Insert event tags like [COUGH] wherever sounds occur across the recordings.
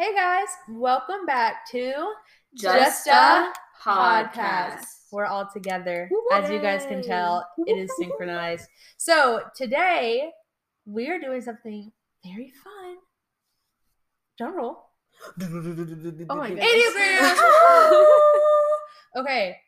Hey guys, welcome back to Just a podcast. We're all together. Woo-woo. As you guys can tell, it is synchronized. So today we are doing something very fun. Drum roll. Oh my Enneagrams. [LAUGHS] okay.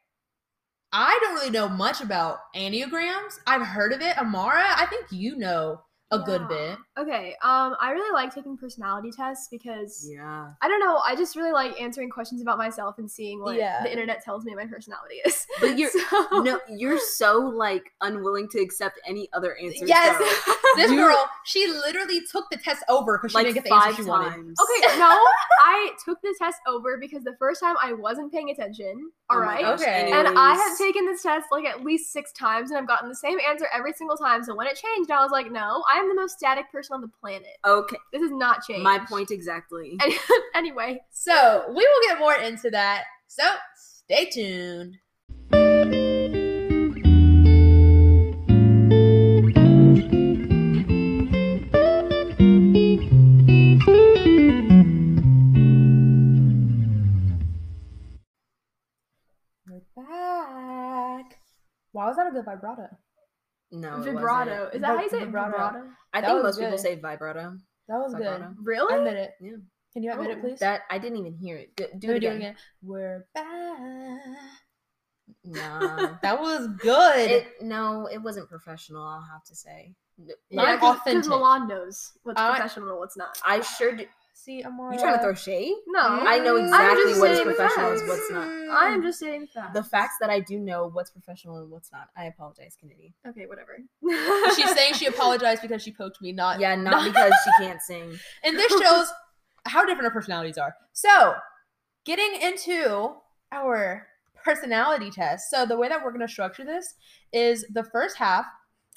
I don't really know much about Enneagrams. I've heard of it. Amara, I think you know a good bit. Okay, um, I really like taking personality tests because Yeah. I don't know, I just really like answering questions about myself and seeing what Yeah. the internet tells me my personality is. But you're [LAUGHS] So- no, you're so like unwilling to accept any other answers. Yes. though. [LAUGHS] This You- girl, she literally took the test over because she like didn't get the five answer she wanted. Okay, [LAUGHS] no, I took the test over because the first time I wasn't paying attention. Oh All my right. gosh, Okay. And I have taken this test like at least six times and I've gotten the same answer every single time. So when it changed, I was like, no, I am the most static person on the planet. Okay, This is not changed. my point exactly. [LAUGHS] Any- anyway, So we will get more into that. So stay tuned. We're back. Why was that a good vibrato? No, it vibrato. wasn't. Is that how you say it? vibrato. vibrato? I That think was most people say vibrato. That was Vibrato. good. Really? Admit it. Yeah. Can you admit it, Oh, please? That I didn't even hear it. Do, do Let it me do again. We're back. Nah. [LAUGHS] That was good. it, no, it wasn't professional. I'll have to say. Not Yeah, authentic. because Milan knows what's I- professional and what's not. I sure do. See, Amara. You trying to throw shade? No, I know exactly what is saying professional and what's not. I am just saying facts. The facts that I do know what's professional and what's not. I apologize, Kennedy. Okay, whatever. [LAUGHS] She's saying she [LAUGHS] apologized because she poked me, not Yeah, not because she can't [LAUGHS] sing. And this shows how different our personalities are. So, getting into our personality test. So, the way that we're going to structure this is the first half,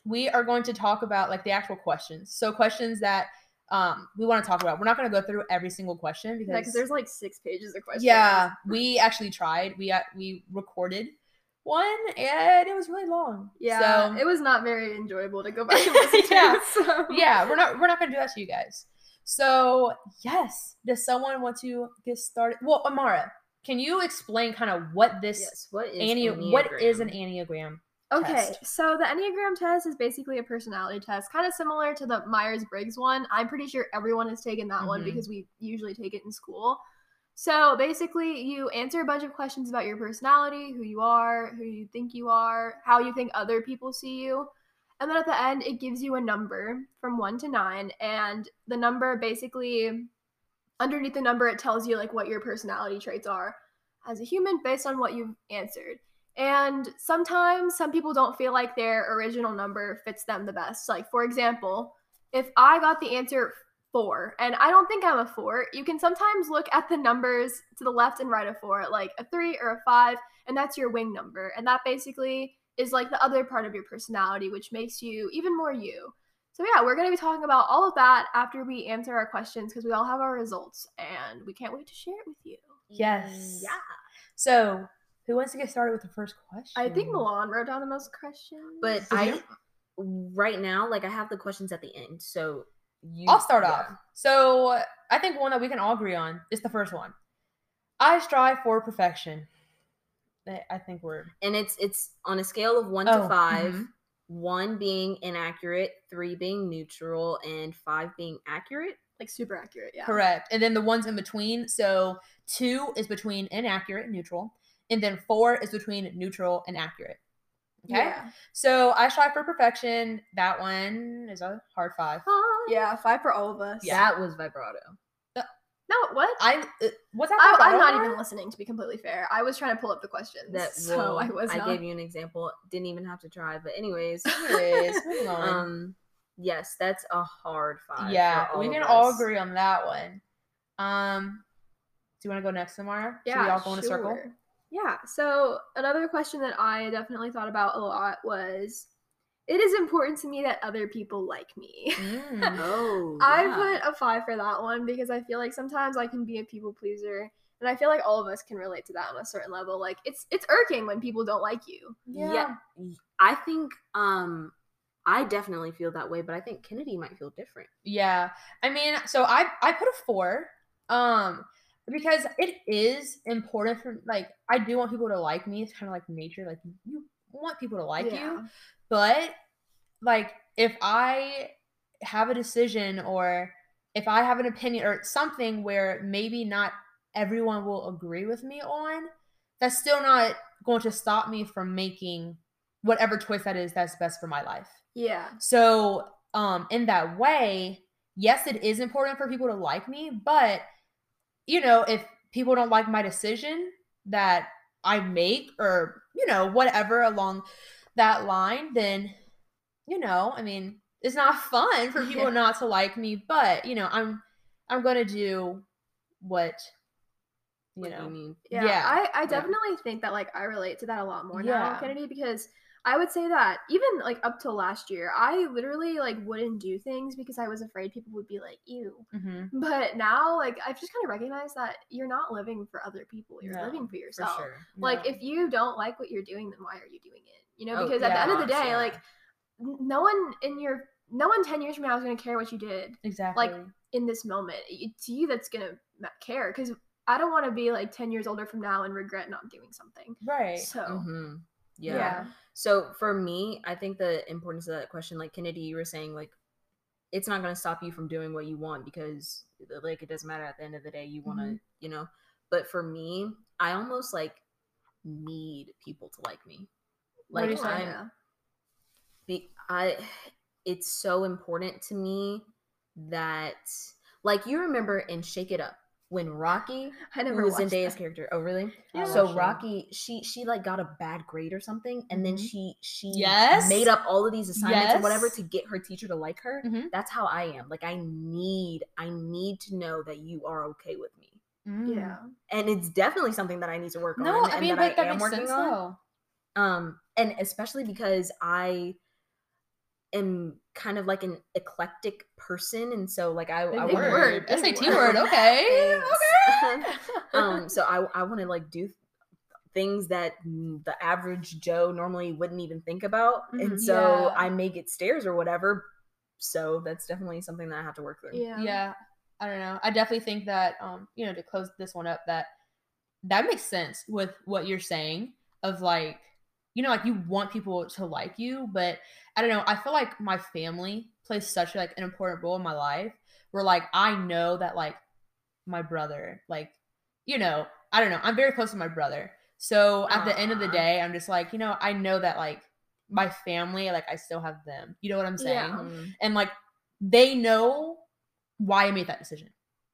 we are going to talk about like the actual questions. So, questions that um, we want to talk about. We're not going to go through every single question because Yeah, there's like six pages of questions. yeah, we actually tried. We uh, we recorded one and it was really long. Yeah, so, it was not very enjoyable to go [LAUGHS] back and listen to. Yeah. [LAUGHS] so. yeah, we're not we're not gonna do that to you guys. So yes, does someone want to get started? Well, Amara, can you explain kind of what this Yes. What is Enne- what is an Enneagram? Okay, test. so the Enneagram test is basically a personality test, kind of similar to the Myers Briggs one. I'm pretty sure everyone has taken that one Mhm. because we usually take it in school. So basically, you answer a bunch of questions about your personality, who you are, who you think you are, how you think other people see you. And then at the end, it gives you a number from one to nine. And the number basically, underneath the number, it tells you like what your personality traits are as a human based on what you've answered. And sometimes some people don't feel like their original number fits them the best. Like, for example, if I got the answer four, and I don't think I'm a four, you can sometimes look at the numbers to the left and right of four, like a three or a five, and that's your wing number. And that basically is like the other part of your personality, which makes you even more you. So, yeah, we're going to be talking about all of that after we answer our questions because we all have our results and we can't wait to share it with you. Yes. Yeah. So who wants to get started with the first question? I think Milan wrote down the most questions. But I you? right now, like I have the questions at the end. So you I'll start yeah. off. So I think one that we can all agree on is the first one. I strive for perfection. I- I think we're And it's it's on a scale of one Oh, to 5 mhm. one being inaccurate, three being neutral, and five being accurate. like super accurate, yeah. Correct. And then the ones in between. So two is between inaccurate and neutral. And then four is between neutral and accurate. Okay. Yeah. So I strive for perfection. That one is a hard five. Yeah, five for all of us. That was vibrato. No, what? I uh, what's that? I, I'm not even listening. To be completely fair, I was trying to pull up the questions, That so well, I was I not. gave you an example. Didn't even have to try. But anyways, [LAUGHS] Anyways, [LAUGHS] um, yes, that's a hard five. yeah, we of can all agree on that one. Um, do you want to go next, Amara? Should we all go in a circle? Sure. Yeah. So another question that I definitely thought about a lot was, it is important to me that other people like me. Mm. Oh, [LAUGHS] I yeah. put a five for that one because I feel like sometimes I can be a people pleaser, and I feel like all of us can relate to that on a certain level. Like it's it's irking when people don't like you. yeah. I think um I definitely feel that way, but I think Kennedy might feel different. Yeah. I mean, so I I put a four Um, because it is important for like I do want people to like me. It's kind of like nature. Like you want people to like you, but like if I have a decision or if I have an opinion or something where maybe not everyone will agree with me on, that's still not going to stop me from making whatever choice that is that's best for my life. Yeah. So, um, in that way, yes, it is important for people to like me, but you know, if people don't like my decision that I make or, you know, whatever along that line, then, you know, I mean, it's not fun for people [LAUGHS] Yeah. not to like me, but, you know, I'm I'm going to do what you What know. mean? Yeah, Yeah, I, I yeah. definitely think that like I relate to that a lot more now, Yeah. Kennedy, because I would say that even like up till last year, I literally like wouldn't do things because I was afraid people would be like, ew. Mhm. But now, like, I've just kind of recognized that you're not living for other people, you're No, living for For yourself. sure. Like, if you don't like what you're doing, then why are you doing it? You know, Oh, because at the end of the day, yeah. like, no one in your no one 10 years from now is going to care what you did exactly. Like in this moment. It's you that's going to care because I don't want to be like 10 years older from now and regret not doing something. right. So, Mhm. Yeah. Yeah. So for me, I think the importance of that question, like Kennedy, you were saying, like it's not going to stop you from doing what you want because, like, it doesn't matter at the end of the day. You want to, Mhm. you know. But for me, I almost like need people to like me. Like? I'm, be, I, it's so important to me that, like, you remember in Shake It Up when Rocky I never who was watched Zendaya's that. character. Oh, really? Yeah. So. Rocky, she she like got a bad grade or something, and then Mhm. she she Yes. made up all of these assignments or whatever to get her teacher to like her. Mhm. That's how I am. Like I need I need to know that you are okay with me, Mm. Yeah. and it's definitely something that I need to work No, on. I and mean, that but I that makes sense on. though. Um, and especially because I am kind of like an eclectic person, and so like I, I Big wanna- word, big SAT word. word. Okay. Okay. um so i i want to like do things that the average joe normally wouldn't even think about Mhm. and so Yeah. i may get stares or whatever so that's definitely something that i have to work through Yeah. yeah i don't know i definitely think that um you know to close this one up that that makes sense with what you're saying of like you know like you want people to like you but i don't know i feel like my family plays such like an important role in my life where like i know that like my brother like you know i don't know i'm very close to my brother so at the end of the day i'm just like you know i know that like my family like i still have them you know what i'm saying Yeah. Mm. and like they know why I made that decision.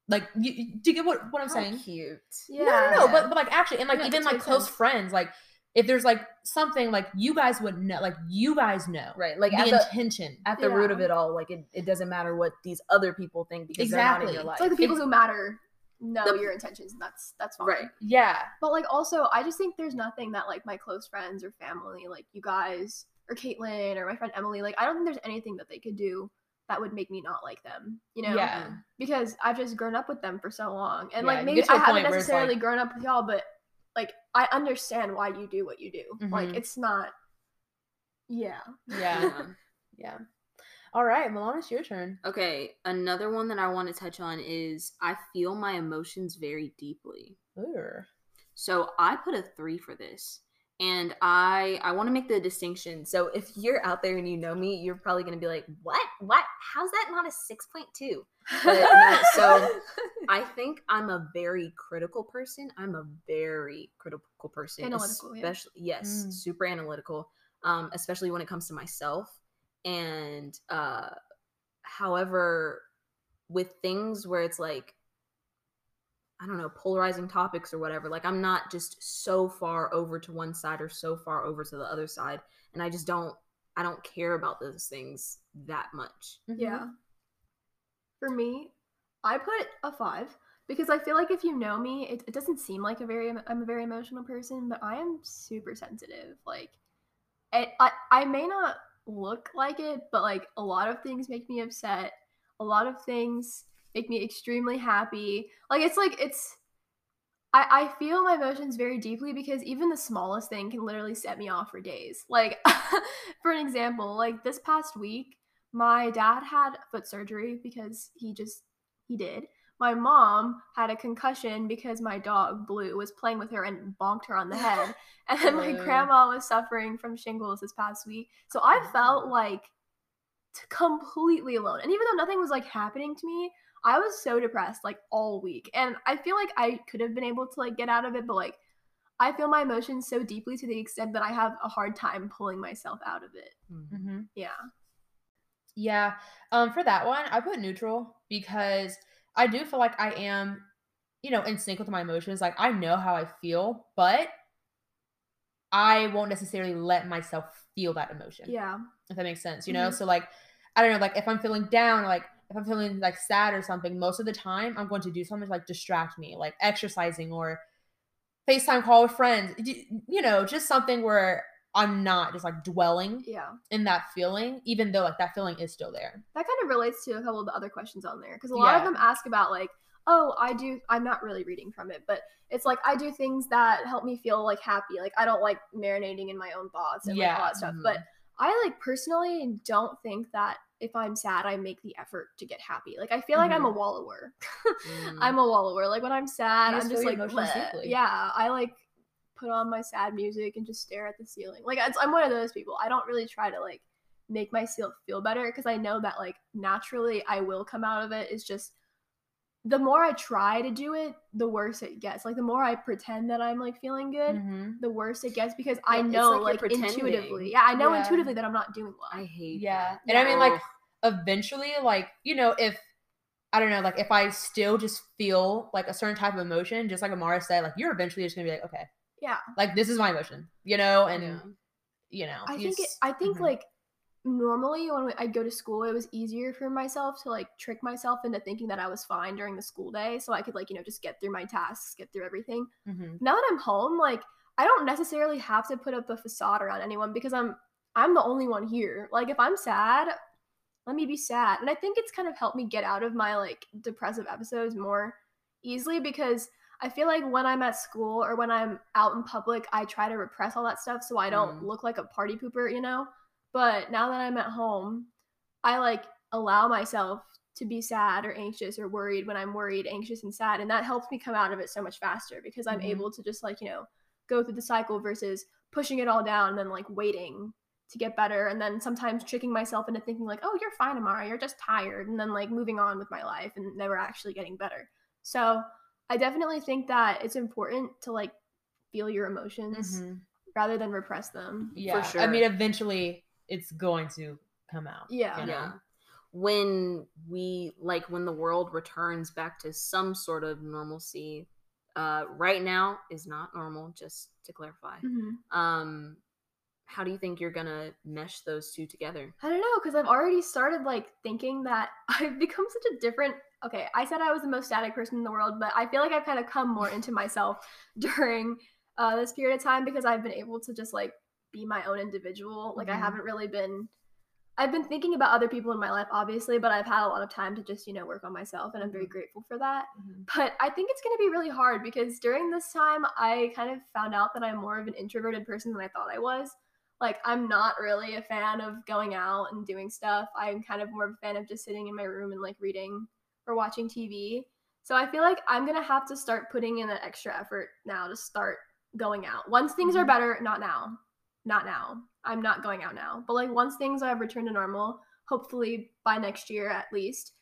Like, you, you- do you get what, what I'm How saying? cute Yeah. No, no, no, but but like actually, and like even like close sense. friends, like if there's like something like you guys would know, like you guys know, right like the at the intention. at the root of it all like it, it doesn't matter what these other people think because they're not in Exactly. your It's life It's like the people Ex- who matter know The- your intentions. and That's that's fine. right Yeah, But like also, I just think there's nothing that like my close friends or family, like you guys or Caitlin or my friend Emily, like I don't think there's anything that they could do that would make me not like them. You know? yeah, Because I've just grown up with them for so long, and Yeah, like maybe get to a I haven't point where it's necessarily like- grown up with y'all, but like I understand why you do what you do. Like Mhm. it's not. Yeah. yeah, Yeah. [LAUGHS] yeah. All right, Milan, it's your turn. okay another one that i want to touch on is i feel my emotions very deeply Ooh. So I put a three for this. And I I want to make the distinction. So if you're out there and you know me, you're probably gonna be like, What? What? How's that not a 6.2? But no, so [LAUGHS] I think I'm a very critical person. I'm a very critical person. Analytical, yeah. Especially yes, Mm. super analytical. Um, especially when it comes to myself. And uh however, with things where it's like I don't know, polarizing topics or whatever. Like I'm not just so far over to one side or so far over to the other side. And I just don't I don't care about those things that much. Mhm. Yeah. For me, I put a five because I feel like if you know me, it, it doesn't seem like a very I'm a very emotional person, but I am super sensitive. Like, it, I I may not look like it, but like a lot of things make me upset. A lot of things make me extremely happy. Like it's like it's. I, I feel my emotions very deeply because even the smallest thing can literally set me off for days. Like, [LAUGHS] for an example, like this past week, my dad had foot surgery because he just he did my mom had a concussion because my dog Blue was playing with her and bonked her on the head. [LAUGHS] and then my grandma was suffering from shingles this past week. So I felt like completely alone. And even though nothing was like happening to me, I was so depressed like all week. And I feel like I could have been able to like get out of it, but like I feel my emotions so deeply to the extent that I have a hard time pulling myself out of it. Mm. Mm-hmm. Yeah. Yeah. Um, for that one, I put neutral because I do feel like I am, you know, in sync with my emotions. Like I know how I feel, but I won't necessarily let myself feel that emotion. Yeah. If that makes sense. You know? Mhm. So like I don't know, like if I'm feeling down, like if I'm feeling like sad or something, most of the time I'm going to do something to like distract me, like exercising or FaceTime call with friends. You know, just something where I'm not just like dwelling Yeah. in that feeling, even though like that feeling is still there. That kind of relates to a couple of the other questions on there because a lot of them ask about like, oh, I do. I'm not really reading from it, but it's like I do things that help me feel like happy. Like I don't like marinating in my own thoughts and like all that stuff. mhm. But I like personally don't think that if I'm sad, I make the effort to get happy. Like I feel like I'm a wallower. [LAUGHS] Mm. I'm a wallower. Like when I'm sad, I'm just like your emotions bleh. deeply. yeah. I like put on my sad music and just stare at the ceiling. Like I'm one of those people. I don't really try to like make myself feel better because I know that like naturally I will come out of it. It's just the more I try to do it, the worse it gets. Like the more I pretend that I'm like feeling good, Mhm. the worse it gets because I know like like, intuitively. Yeah, I know Yeah. intuitively that I'm not doing well. I hate Yeah. that. And I mean, like, eventually, like, you know, if I don't know, like, if I still just feel like a certain type of emotion, just like Amara said, like, you're eventually just gonna be like, okay, yeah. like, this is my emotion, you know, and Yeah. you know, I think it, I think mhm. like normally when I'd go to school, it was easier for myself to like trick myself into thinking that I was fine during the school day, so I could like you know just get through my tasks, get through everything. Mhm. Now that I'm home, like I don't necessarily have to put up a facade around anyone because I'm I'm the only one here. Like if I'm sad, let me be sad, and I think it's kind of helped me get out of my like depressive episodes more easily because I feel like when I'm at school or when I'm out in public, I try to repress all that stuff so I don't Mm. look like a party pooper, you know? But now that I'm at home, I like allow myself to be sad or anxious or worried when I'm worried, anxious, and sad. And that helps me come out of it so much faster because I'm Mhm. able to just like, you know, go through the cycle versus pushing it all down and then like waiting to get better and then sometimes tricking myself into thinking like oh you're fine amara you're just tired and then like moving on with my life and never actually getting better so i definitely think that it's important to like feel your emotions Mhm. rather than repress them yeah, I sure. mean, eventually, it's going to come out. yeah you know? yeah when we like when the world returns back to some sort of normalcy uh right now is not normal just to clarify Mhm. um how do you think you're gonna mesh those two together I don't know because I've already started like thinking that [LAUGHS] I've become such a different. Okay, I said I was the most static person in the world, but I feel like I've kind of come more into myself [LAUGHS] during uh, this period of time because I've been able to just like be my own individual. Like I Mhm. haven't really been. I've been thinking about other people in my life, obviously, but I've had a lot of time to just you know work on myself, and I'm very Mhm. grateful for that. Mhm. But I think it's going to be really hard because during this time, I kind of found out that I'm more of an introverted person than I thought I was. Like, I'm not really a fan of going out and doing stuff. I'm kind of more of a fan of just sitting in my room and like reading or watching TV. So I feel like I'm going to have to start putting in an extra effort now to start going out. Once things are Mhm. better, not now. Not now. I'm not going out now. But like, once things have returned to normal, hopefully by next year at least,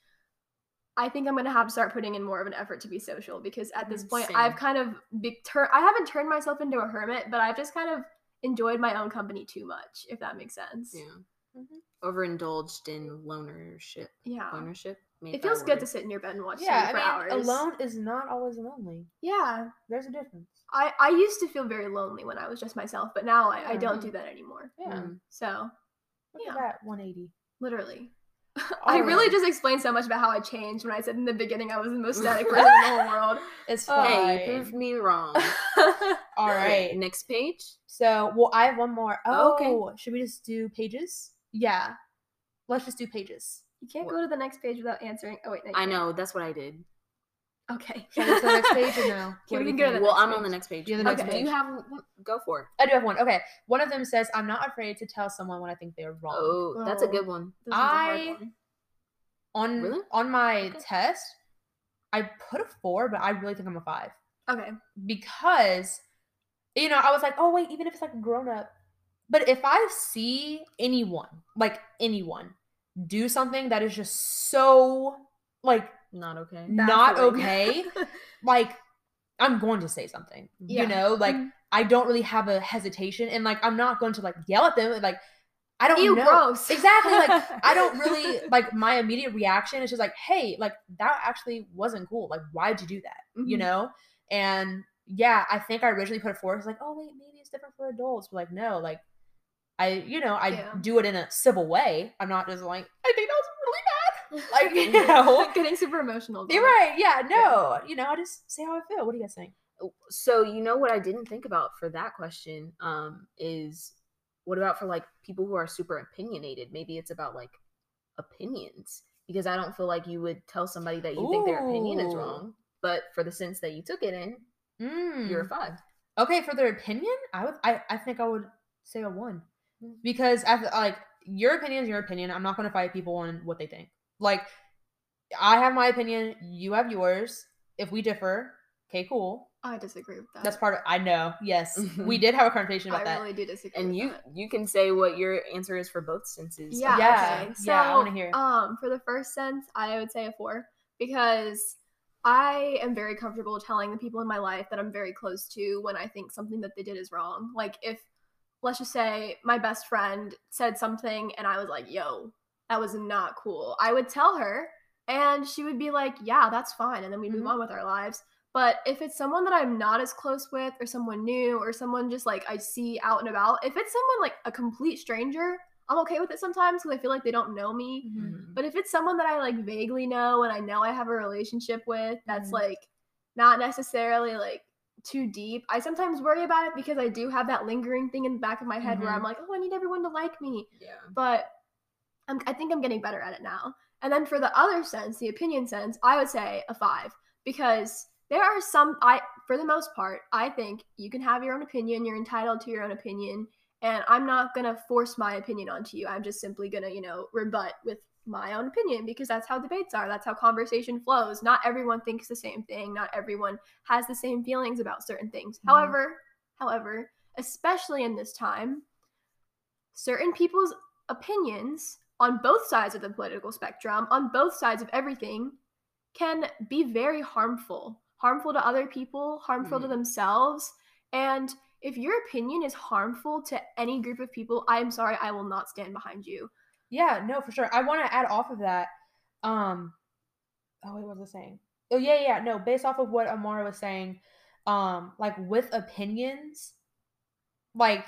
I think I'm gonna have to start putting in more of an effort to be social because at this Mhm, point same. I've kind of be- tur- I haven't turned myself into a hermit, but I've just kind of enjoyed my own company too much, if that makes sense. yeah Mhm. overindulged in lonership Yeah. ownership It feels good to sit in your bed and watch Yeah, TV I mean, hours. alone is not always lonely. Yeah. There's a difference. I, I used to feel very lonely when I was just myself, but now I, I don't Mhm. do that anymore. Yeah. Mm. So Look Yeah. at that 180. literally. [LAUGHS] I really Alright. just explained so much about how I changed when I said in the beginning I was the most static person in the whole world. [LAUGHS] It's fine. hey you proved me wrong [LAUGHS] All right. next page So, well, I have one more. Oh, Oh, okay. should we just do pages? Yeah. Let's just do pages. You can't go to the next page without answering. Oh wait, no, i can't. know that's what i did Okay. Shall we go to the next page or no? Okay, [LAUGHS] What we can go to the well next i'm on the next page You're the next Okay, page. do you have go for it I do have one. Okay. One of them says, I'm not afraid to tell someone when I think they're wrong. oh that's a Oh. good one This one's a hard I- one. on Really? on my Okay. test, I put a four, but I really think I'm a five Okay. because you know I was like, oh wait, even if it's like a grown up, but if I see anyone, like anyone, do something that is just so like Not okay. not Baffling. [LAUGHS] okay, like I'm going to say something. Yeah. You know, like Mhm. I don't really have a hesitation, and like I'm not going to like yell at them. Like I don't Ew, know gross. [LAUGHS] exactly. Like [LAUGHS] I don't really like my immediate reaction is just like, hey, like that actually wasn't cool. Like why'd you do that? You Mhm. know? And yeah, I think I originally put it forward. It's like, oh wait, maybe it's different for adults. But like no, like I, you know, I Yeah. do it in a civil way. I'm not just like I think that was really bad. Like [LAUGHS] you [LAUGHS] know. getting super emotional. about You're right. Yeah, no. You know, I just say how I feel. What do you guys think? so you know what i didn't think about for that question um is what about for like people who are super opinionated maybe it's about like opinions because i don't feel like you would tell somebody that you think their opinion is wrong but for the sense that you took it in Mm. you're a five okay for their opinion. I would. I, I think I would say a one Mm. Because I th- like your opinion is your opinion. I'm not going to fight people on what they think. Like I have my opinion. You have yours. If we differ, okay, cool. I disagree with that. That's part of. I know. Yes, [LAUGHS] we did have a conversation about I that. really do disagree. and with you that. you can say what your answer is for both senses Yeah. Yeah, Okay. So, yeah, I wanna hear. Um, for the first sense, I would say a four because I am very comfortable telling the people in my life that I'm very close to when I think something that they did is wrong. Like if, let's just say, my best friend said something and I was like, "Yo, that was not cool," I would tell her, and she would be like, "Yeah, that's fine," and then we move Mhm. on with our lives. But if it's someone that I'm not as close with, or someone new, or someone just like I see out and about, if it's someone like a complete stranger, I'm okay with it sometimes because I feel like they don't know me. Mhm. Mhm. But if it's someone that I like vaguely know and I know I have a relationship with, that's Mhm. like not necessarily like too deep, I sometimes worry about it because I do have that lingering thing in the back of my head where mm-hmm. I'm like, oh, I need everyone to like me yeah but I'm, I think I'm getting better at it now. And then for the other sense, the opinion sense, I would say a five because there are some I for the most part I think you can have your own opinion. You're entitled to your own opinion, and I'm not gonna force my opinion onto you. I'm just simply gonna you know rebut with my own opinion because that's how debates are. That's how conversation flows. Not everyone thinks the same thing. Not everyone has the same feelings about certain things. Mhm. However, however, especially in this time, certain people's opinions on both sides of the political spectrum, on both sides of everything, can be very harmful. Harmful to other people, harmful to Mhm. themselves. And if your opinion is harmful to any group of people, I'm sorry, I will not stand behind you. Yeah, no, for sure. I want to add off of that. Um, oh wait, what was I saying? Oh yeah, yeah, no. Based off of what Amara was saying, um, like with opinions, like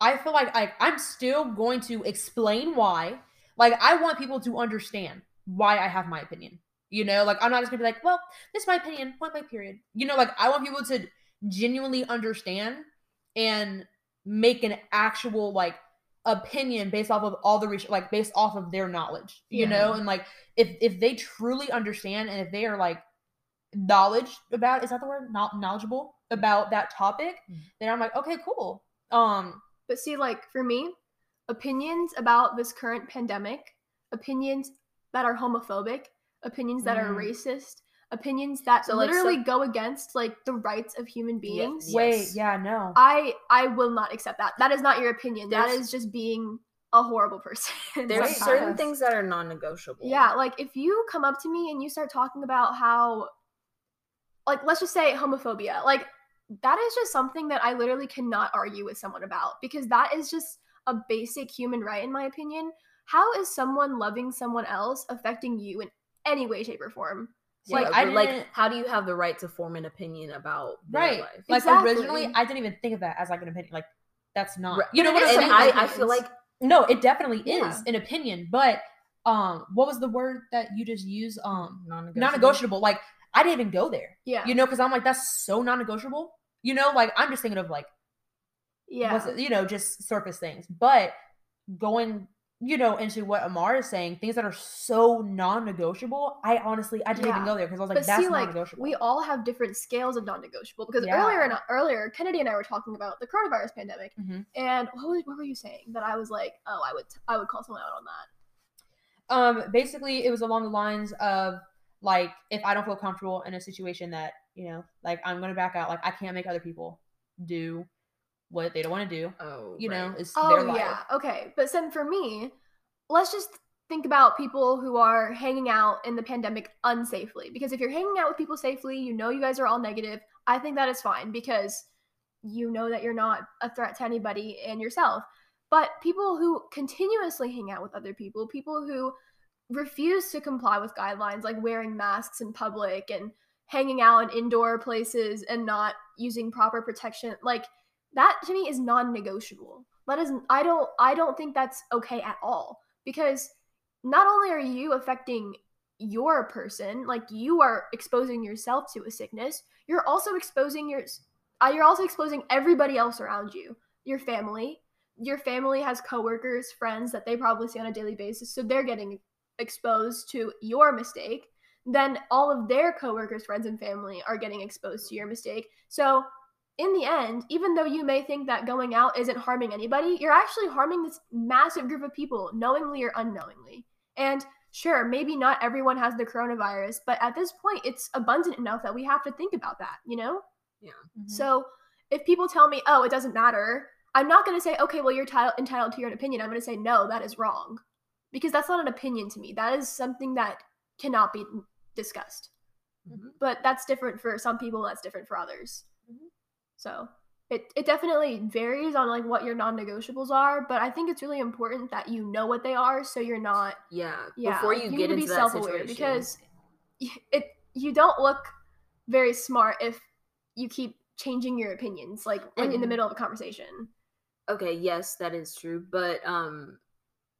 I feel like like I'm still going to explain why. Like I want people to understand why I have my opinion. You know, like I'm not just gonna be like, well, this is my opinion, point blank period. You know, like I want people to genuinely understand and make an actual like opinion based off of all the research like based off of their knowledge you Yeah. know and like if if they truly understand and if they are like knowledge about is that the word not knowledgeable about that topic Mhm. then i'm like okay cool um But see, like for me, opinions about this current pandemic, opinions that are homophobic, opinions that are Mm. racist, opinions that So, like, literally some- go against like the rights of human beings. Yes. wait yeah no I I will not accept that. That is not your opinion. that There's- is just being a horrible person. [LAUGHS] there's Right. certain things that are non-negotiable Yeah, like if you come up to me and you start talking about how, like, let's just say homophobia, like, that is just something that I literally cannot argue with someone about because that is just a basic human right, in my opinion. How is someone loving someone else affecting you in any way, shape, or form? Yeah, Like, I like how do you have the right to form an opinion about their right life like Exactly. originally i didn't even think of that as like an opinion like that's not Right. you know what it i'm saying and something I, I feel like no it definitely Yeah. is an opinion but um what was the word that you just used um non-negotiable. non-negotiable like i didn't even go there Yeah. you know because i'm like that's so non-negotiable you know like i'm just thinking of like yeah. what's it, you know just surface things but going you know into what amar is saying things that are so non-negotiable i honestly i didn't even go there because i was like but that's see, non-negotiable we all have different scales of non-negotiable because Yeah. earlier and earlier, Kennedy and I were talking about the coronavirus pandemic, Mhm. and what, was, what were you saying that I was like, oh, I would I would call someone out on that. um basically it was along the lines of like if I don't feel comfortable in a situation that you know, like I'm gonna back out. Like I can't make other people do what they don't want to do. Oh, You know, right. it's oh, their Oh life. yeah, okay. But then for me, let's just think about people who are hanging out in the pandemic unsafely. Because if you're hanging out with people safely, you know you guys are all negative. I think that is fine because you know that you're not a threat to anybody and yourself. But people who continuously hang out with other people, people who refuse to comply with guidelines like wearing masks in public and hanging out in indoor places and not using proper protection, like that to me is non-negotiable. That is i don't i don't think that's okay at all. Because not only are you affecting your person like you are exposing yourself to a sickness you're also exposing your uh, you're also exposing everybody else around you your family. Your family has coworkers friends that they probably see on a daily basis so they're getting exposed to your mistake. Then all of their coworkers friends and family are getting exposed to your mistake. So in the end, even though you may think that going out isn't harming anybody, you're actually harming this massive group of people, knowingly or unknowingly. And sure, maybe not everyone has the coronavirus, but at this point, it's abundant enough that we have to think about that, you know? Mhm. So if people tell me, oh, it doesn't matter, I'm not going to say, okay, well, you're ti- entitled to your own opinion. I'm going to say, no, that is wrong. Because that's not an opinion to me. That is something that cannot be discussed. Mhm. But that's different for some people, that's different for others. Mhm. So it, it definitely varies on like what your non-negotiables are, but I think it's really important that you know what they are so you're not Yeah. yeah, Before you, need get to be that self-aware situation, because it you don't look very smart if you keep changing your opinions like when in the middle of a conversation. okay, yes, that is true, but um,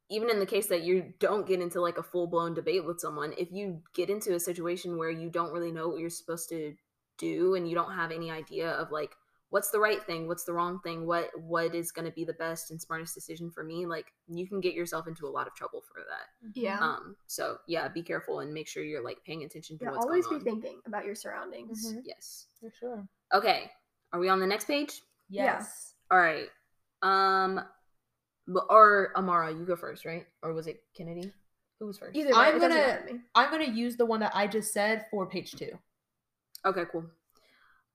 even in the case that you don't get into like a full blown debate with someone, if you get into a situation where you don't really know what you're supposed to do and you don't have any idea of like what's the right thing, what's the wrong thing, what what is going to be the best and smartest decision for me, like you can get yourself into a lot of trouble for that. Yeah. Um, so yeah, be careful and make sure you're like paying attention to Yeah, what's always going be on. thinking about your surroundings. Mhm. Yes. For sure. Okay. Are we on the next page? Yeah. Yes. All right. Um, but- or Amara, you go first, right? Or was it Kennedy? Who was first? Either way, I'm it gonna- matter to me. I'm gonna use the one that I just said for page two. Okay, cool.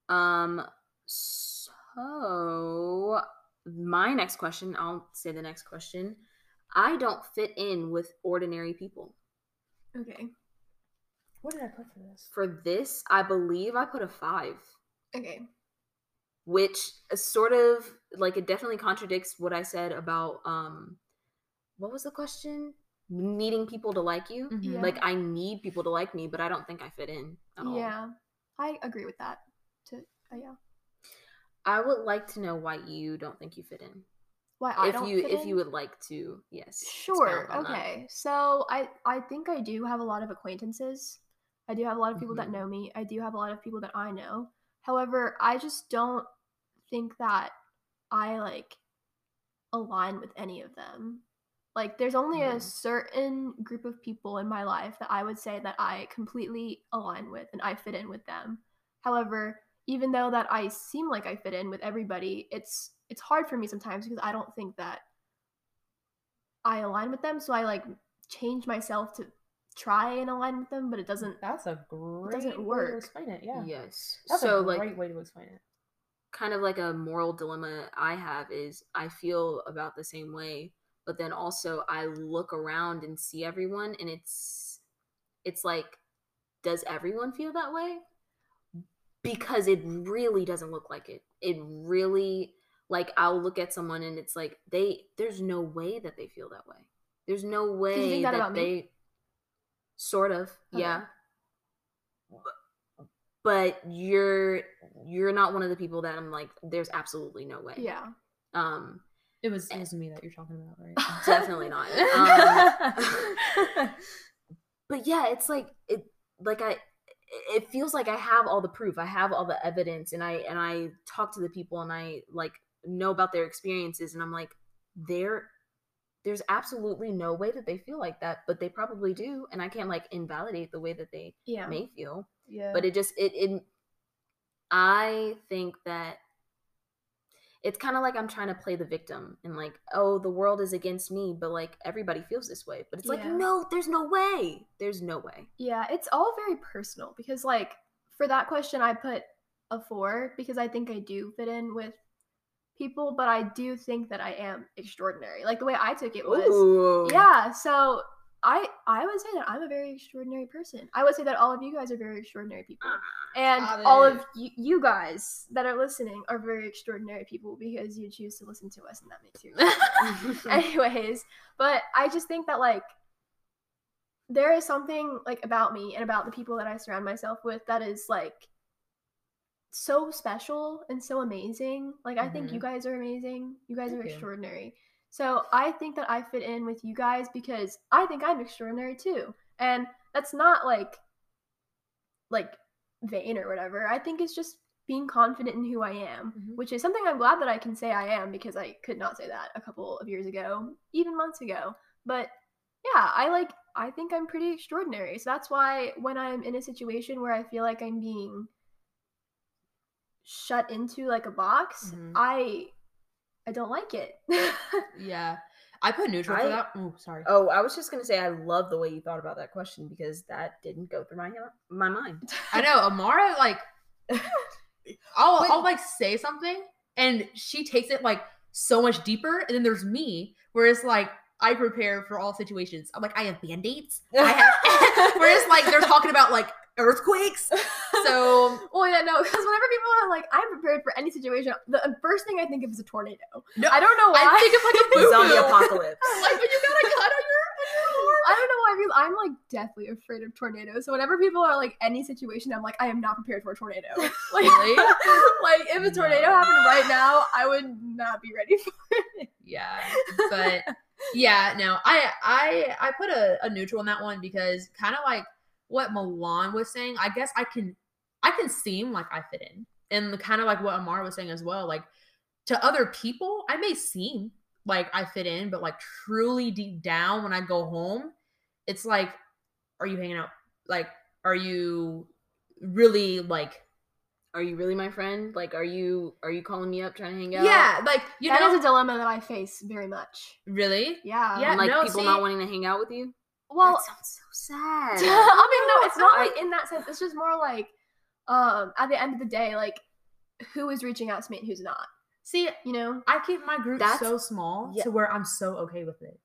Um, so my next question, I'll say the next question. I don't fit in with ordinary people. Okay. What did I put for this? For this, I believe I put a five, Okay. which sort of like it definitely contradicts what I said about um, what was the question? Needing people to like you. Mhm. Yeah. Like I need people to like me, but I don't think I fit in at all. Yeah. I agree with that. To uh, yeah. I would like to know why you don't think you fit in. Why I if don't you fit if in? you would like to, yes. Sure. on that. Okay. So I I think I do have a lot of acquaintances. I do have a lot of people that Mhm. know me. I do have a lot of people that I know. However, I just don't think that I like align with any of them. Like there's only a Mhm. certain group of people in my life that I would say that I completely align with and I fit in with them. However, even though that I seem like I fit in with everybody, it's it's hard for me sometimes because I don't think that I align with them. So I like change myself to try and align with them, but it doesn't. That's a great it doesn't way work. to explain it. Yeah. Yes. That's so a like great way to explain it. kind of like a moral dilemma I have is I feel about the same way, but then also I look around and see everyone and it's it's like does everyone feel that way? Because it really doesn't look like it. It really like I'll look at someone and it's like they there's no way that they feel that way. There's no way think that that, about me? they sort of, Okay. yeah. But you're you're not one of the people that I'm like there's absolutely no way. Yeah. Um It was it was me that you're talking about, right? [LAUGHS] definitely not. [LAUGHS] Um, [LAUGHS] but yeah, it's like it like I it feels like I have all the proof. I have all the evidence and I and I talk to the people and I like know about their experiences and I'm like there there's absolutely no way that they feel like that, but they probably do and I can't like invalidate the way that they Yeah. may feel. yeah. But it just it, it I think that it's kind of like I'm trying to play the victim and like, oh, the world is against me, but like everybody feels this way. But it's like, no, there's no way. There's no way. Yeah, it's all very personal because, like, for that question, I put a four because I think I do fit in with people, but I do think that I am extraordinary. Like, the way I took it was, Ooh. yeah, so. I, I would say that I'm a very extraordinary person. I would say that all of you guys are very extraordinary people. And all of you, you guys that are listening are very extraordinary people because you choose to listen to us, and that makes you. Anyways, but I just think that like there is something like about me and about the people that I surround myself with that is like so special and so amazing. Like I think you guys are amazing. You guys are extraordinary. you. So I think that I fit in with you guys because I think I'm extraordinary too. And that's not like like vain or whatever. I think it's just being confident in who I am, Mhm. which is something I'm glad that I can say I am because I could not say that a couple of years ago, even months ago. But yeah, I like I think I'm pretty extraordinary. So that's why when I'm in a situation where I feel like I'm being shut into like a box, Mhm. I I don't like it. Yeah. I put neutral I- for that. Oh, sorry. Oh, I was just gonna say I love the way you thought about that question because that didn't go through my my mind. I know Amara like [LAUGHS] I'll Wait. I'll like say something and she takes it like so much deeper and then there's me where it's like I prepare for all situations. I'm like I have band-aids. I have [LAUGHS] [LAUGHS] whereas like they're talking about like earthquakes. [LAUGHS] So well, yeah, no, because whenever people are like, I'm prepared for any situation, the uh, first thing I think of is a tornado. no I don't know why. I think of like a [LAUGHS] boo Zombie apocalypse. [LAUGHS] like when you got a cut on your, on your arm. I don't know why. I mean, I'm like deathly afraid of tornadoes. So whenever people are like any situation, I'm like, I am not prepared for a tornado. Like, Really? like if a tornado No. happened right now, I would not be ready for it. Yeah, but yeah, no, I I I put a, a neutral in that one because kind of like what Milan was saying. I guess I can I can seem like I fit in, and kind of like what Amar was saying as well. Like to other people, I may seem like I fit in, but like truly deep down, when I go home, it's like, are you hanging out? Like, are you really like? Are you really my friend? Like, are you are you calling me up trying to hang out? Yeah, like you That is know, a dilemma that I face very much. really. Yeah. Yeah, And like no, people see- not wanting to hang out with you. Well, that sounds so sad. [LAUGHS] I mean, no, it's not like [LAUGHS] in that sense. It's just more like, um, at the end of the day, like, who is reaching out to me and who's not. See, You know? I keep my group That's- so small yeah. to where I'm so okay with it.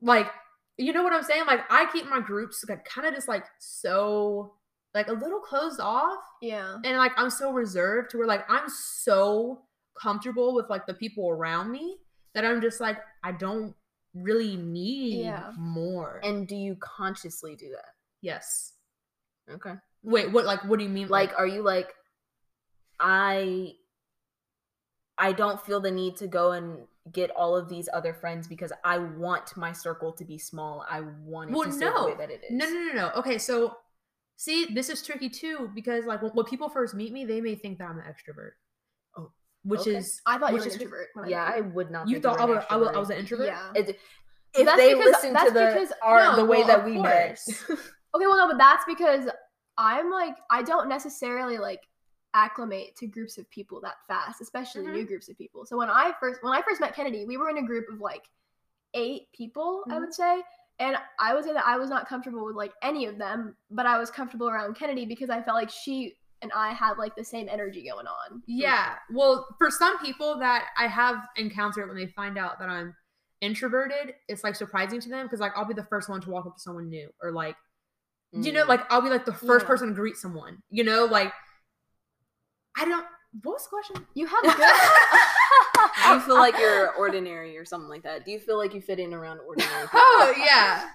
Like, you know what I'm saying? Like, I keep my groups like kind of just like so like a little closed off, Yeah. and like I'm so reserved to where like I'm so comfortable with like the people around me that I'm just like I don't really need Yeah. more. And do you consciously do that? yes. Okay. Wait, what? Like, what do you mean? Like, are you like, I, I don't feel the need to go and get all of these other friends because I want my circle to be small. I want it Well, to stay the no. way that it is. No, no, no, no. Okay, so see, this is tricky too because like when, when people first meet me, they may think that I'm an extrovert. Which Okay. is I thought you were an introvert. I Yeah, I would not. you thought I was, I was I was an introvert. Yeah. It, if That's they because- listen that's to the because- our, No, the way well, that we met, [LAUGHS] Okay, well, no, but that's because I'm like, I don't necessarily like acclimate to groups of people that fast, especially Mhm. new groups of people. So when I first when I first met Kennedy, we were in a group of like eight people, I Mhm. would say. And I would say that I was not comfortable with like any of them, but I was comfortable around Kennedy because I felt like she and I have like the same energy going on. Yeah. Well, for some people that I have encountered when they find out that I'm introverted, it's like surprising to them because like I'll be the first one to walk up to someone new or like you know Mm. like I'll be like the first Yeah. person to greet someone. You know, like I don't. What was the question? You have [LAUGHS] good. do you feel like you're [LAUGHS] ordinary or something like that? Do you feel like you fit in around ordinary? [LAUGHS] people? Oh yeah,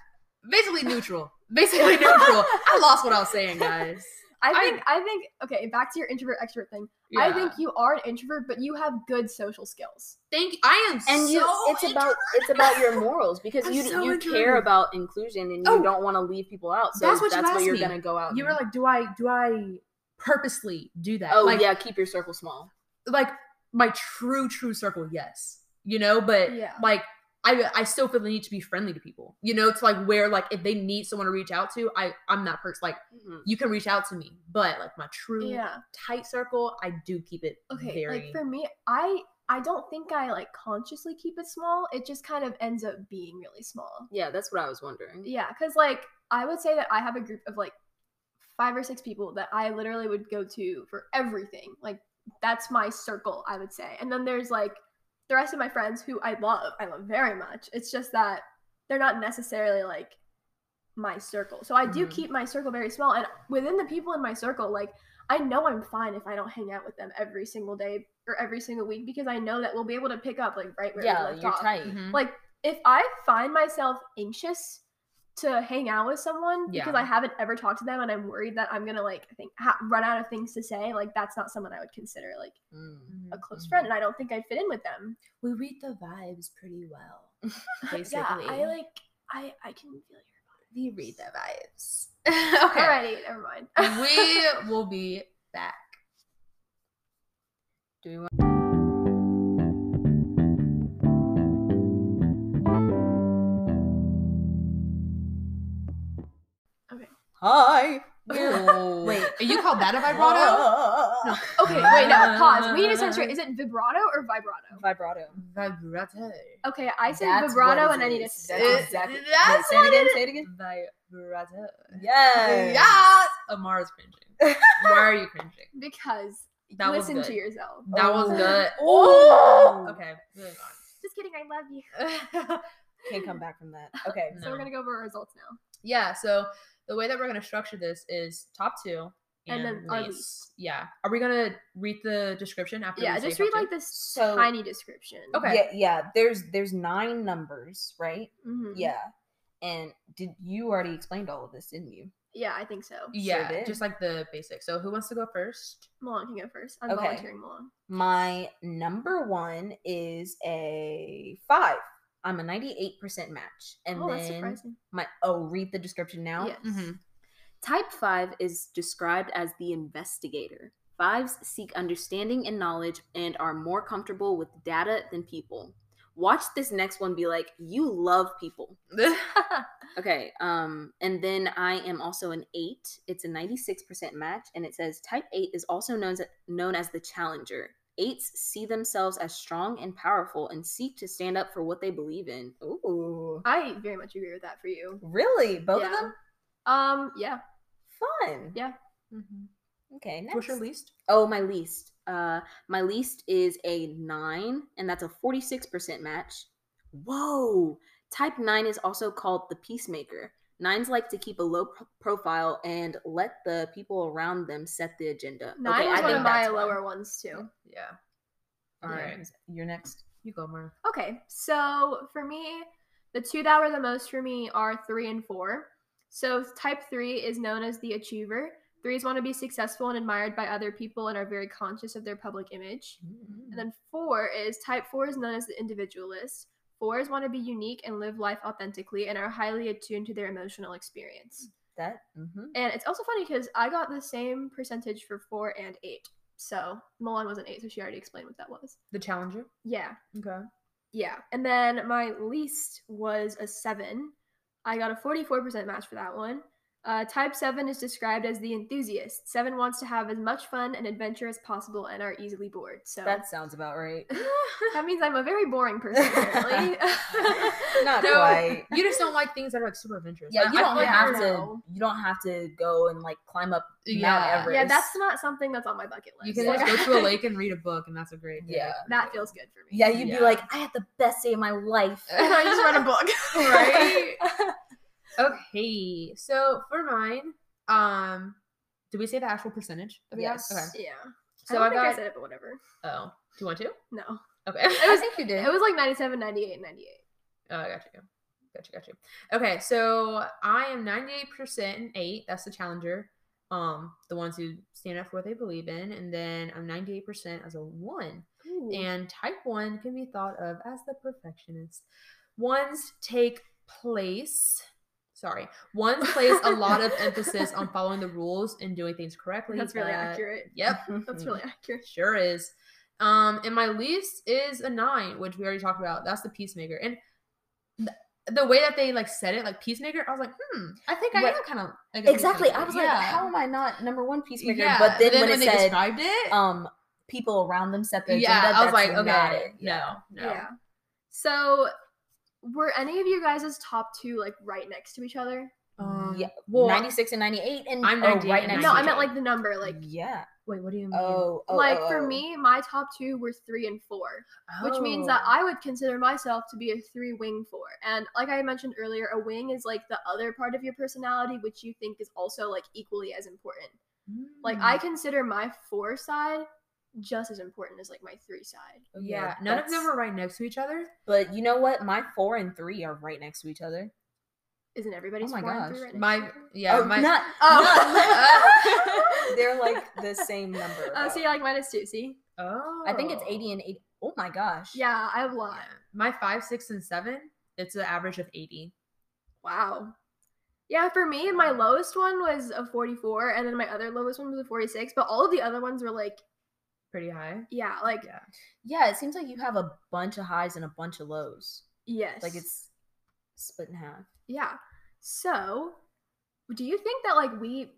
basically neutral. Basically neutral. I lost what I was saying, guys. I I- think I think okay, back to your introvert extrovert thing. I think you are an introvert, but you have good social skills. Thank. You. I am. and you so it's about it's about your morals because [LAUGHS] I'm you so you introverted. care about inclusion and you Oh. don't want to leave people out so That's that's what what, you asked you're me. gonna go out You and- were like, do I do I purposely do that? oh like, yeah keep your circle small like my true true circle yes you know but Yeah. like i i still feel the need to be friendly to people you know to like where like if they need someone to reach out to i i'm that person like mm-hmm. you can reach out to me but like my true Yeah. tight circle i do keep it Okay. very Like for me, I I don't think I like consciously keep it small. It just kind of ends up being really small. Yeah, that's what I was wondering. Yeah, because like I would say that I have a group of like five or six people that I literally would go to for everything. Like that's my circle, I would say. And then there's like the rest of my friends who I love, I love very much. It's just that they're not necessarily like my circle. So I do Mhm. keep my circle very small. And within the people in my circle, like I know I'm fine if I don't hang out with them every single day or every single week because I know that we'll be able to pick up like right where we Yeah, left you're off. tight. Mhm. Like if I find myself anxious to hang out with someone because I haven't ever talked to them and I'm worried that I'm gonna like I think ha- run out of things to say, like that's not someone I would consider like Mm. a close friend, and I don't think I'd fit in with them. we read the vibes pretty well. Basically, [LAUGHS] Yeah, I like I I can feel your vibes. we read the vibes. [LAUGHS] vibe. okay, Alrighty, never mind. we [LAUGHS] will be back. Do we want? Hi. Whoa. Wait. you called that a vibrato? [LAUGHS] No. Okay, wait, no, pause. We need to set straight. Is it vibrato or vibrato? Vibrato. Vibrato. Okay, I said That's vibrato and I need to say That's It- exactly. that's say it again. it Say it again. Vibrato. Yes. Yes. Amara's cringing. [LAUGHS] Why are you cringing? because That was listen good. to yourself. That was Oh. good. Oh. Okay, moving Just kidding, I love you. [LAUGHS] Can't come back from that. Okay. So we're gonna go over our results now. yeah, so the way that we're gonna structure this is top two And and, then least. least. Yeah. Are we gonna read the description after? Yeah, we say just read top like two? this So- tiny description. Okay. Yeah, yeah. There's there's nine numbers, right? Mhm. Yeah. And did you already explained all of this, didn't you? Yeah, I think so. Yeah, did. just like the basics. So who wants to go first? Milan can go first. I'm Okay. volunteering Milan. My number one is a five. I'm a 98% match. And oh, that's then surprising. my oh, read the description now. Yes. Mhm. Type 5 is described as the investigator. Fives seek understanding and knowledge and are more comfortable with data than people. Watch this next one be like, you love people. [LAUGHS] Okay, um, and then I am also an 8. It's a 96% match, and it says type 8 is also known as, known as the challenger. Eights see themselves as strong and powerful and seek to stand up for what they believe in. Ooh. I very much agree with that for you. Really? Both Yeah. of them? Um, yeah. Fun. Yeah. Mm-hmm. Okay, next. What's your least? Oh, my least. Uh, my least is a nine, and that's a forty-six percent match. Whoa! Type nine is also called the peacemaker. Nines like to keep a low pro- profile and let the people around them set the agenda. Nine okay, was I one think of my that's lower one. ones too. Yeah. All Yeah, right. you're next. You go, Mar. Okay, so for me, the two that were the most for me are three and four. So type three is known as the achiever. Threes want to be successful and admired by other people and are very conscious of their public image. Mm-hmm. And then four is type four is known as the individualist. Fours want to be unique and live life authentically and are highly attuned to their emotional experience. That. Mm-hmm. And it's also funny because I got the same percentage for four and eight. So Milan was an eight, so she already explained what that was. The challenger. Yeah. Okay. Yeah. And then my least was a seven. I got a 44% match for that one. Uh, type 7 is described as the enthusiast. 7 wants to have as much fun and adventure as possible and are easily bored. So That sounds about right. [LAUGHS] that means I'm a very boring person, apparently. [LAUGHS] Not [LAUGHS] No, quite. You just don't like things that are like super adventurous. Yeah, Like, you don't have to. You don't have to go and like climb up Yeah. Mount Everest. yeah, that's not something that's on my bucket list. You can just go to a lake and read a book, and that's a great. day. Yeah. that feels good for me. Yeah, you'd Yeah. be like, I had the best day of my life. I just read a book. Right? Okay, so for mine, um, did we say the actual percentage? that we got? Yes. Okay. Yeah. So I I think I got. said it, but whatever. oh, do you want to? No. Okay. I, was, think [LAUGHS] you did. It was like 97, 98, 98. Oh, I got you. Got you, got you. Okay, so I am 98% and 8. That's the challenger. Um, the ones who stand up for what they believe in. And then I'm 98% as a 1. And type 1 can be thought of as the perfectionist. Ones take place. Sorry. one plays a lot of emphasis on following the rules and doing things correctly. That's really accurate. Yep. That's really accurate. Sure is. Um, and my least is a nine, which we already talked about. That's the peacemaker. And th- the way that they like said it, like peacemaker, I was like, hmm, I think I am kind of like exactly. I was like, how am I not number one peacemaker? Yeah, But then, when, when it they said, described it, um, people around them set the yeah, agenda. I was like, okay, it. no, no. Yeah. So, were any of you guys' top two like right next to each other? Um, yeah, well, 96 and 98 and I'm oh, right next No, to I meant like the number. Like, yeah. Wait, what do you mean? Oh, oh, like oh, for me, my top two were three and four, which means that Oh. I would consider myself to be a three wing four. And like I mentioned earlier, a wing is like the other part of your personality, which you think is also like equally as important. Like Mm. I consider my four side just as important as like my three side. Okay, yeah, none of them are right next to each other. But you know what? My four and three are right next to each other. Isn't everybody's Oh my four and gosh. three right My to yeah, oh, my not. Oh. not- [LAUGHS] they're like the same number. Oh, though. see, like two. See, oh, I think it's 80 and 80. Oh my gosh. yeah, I have a Yeah. lot. My five, six, and seven. It's an average of eighty. Wow. Yeah, for me, my lowest one was a 44, and then my other lowest one was a 46. But all of the other ones were like, Pretty high. yeah, like Yeah. Yeah, it seems like you have a bunch of highs and a bunch of lows. yes, Like it's split in half. yeah. So, do you think that like we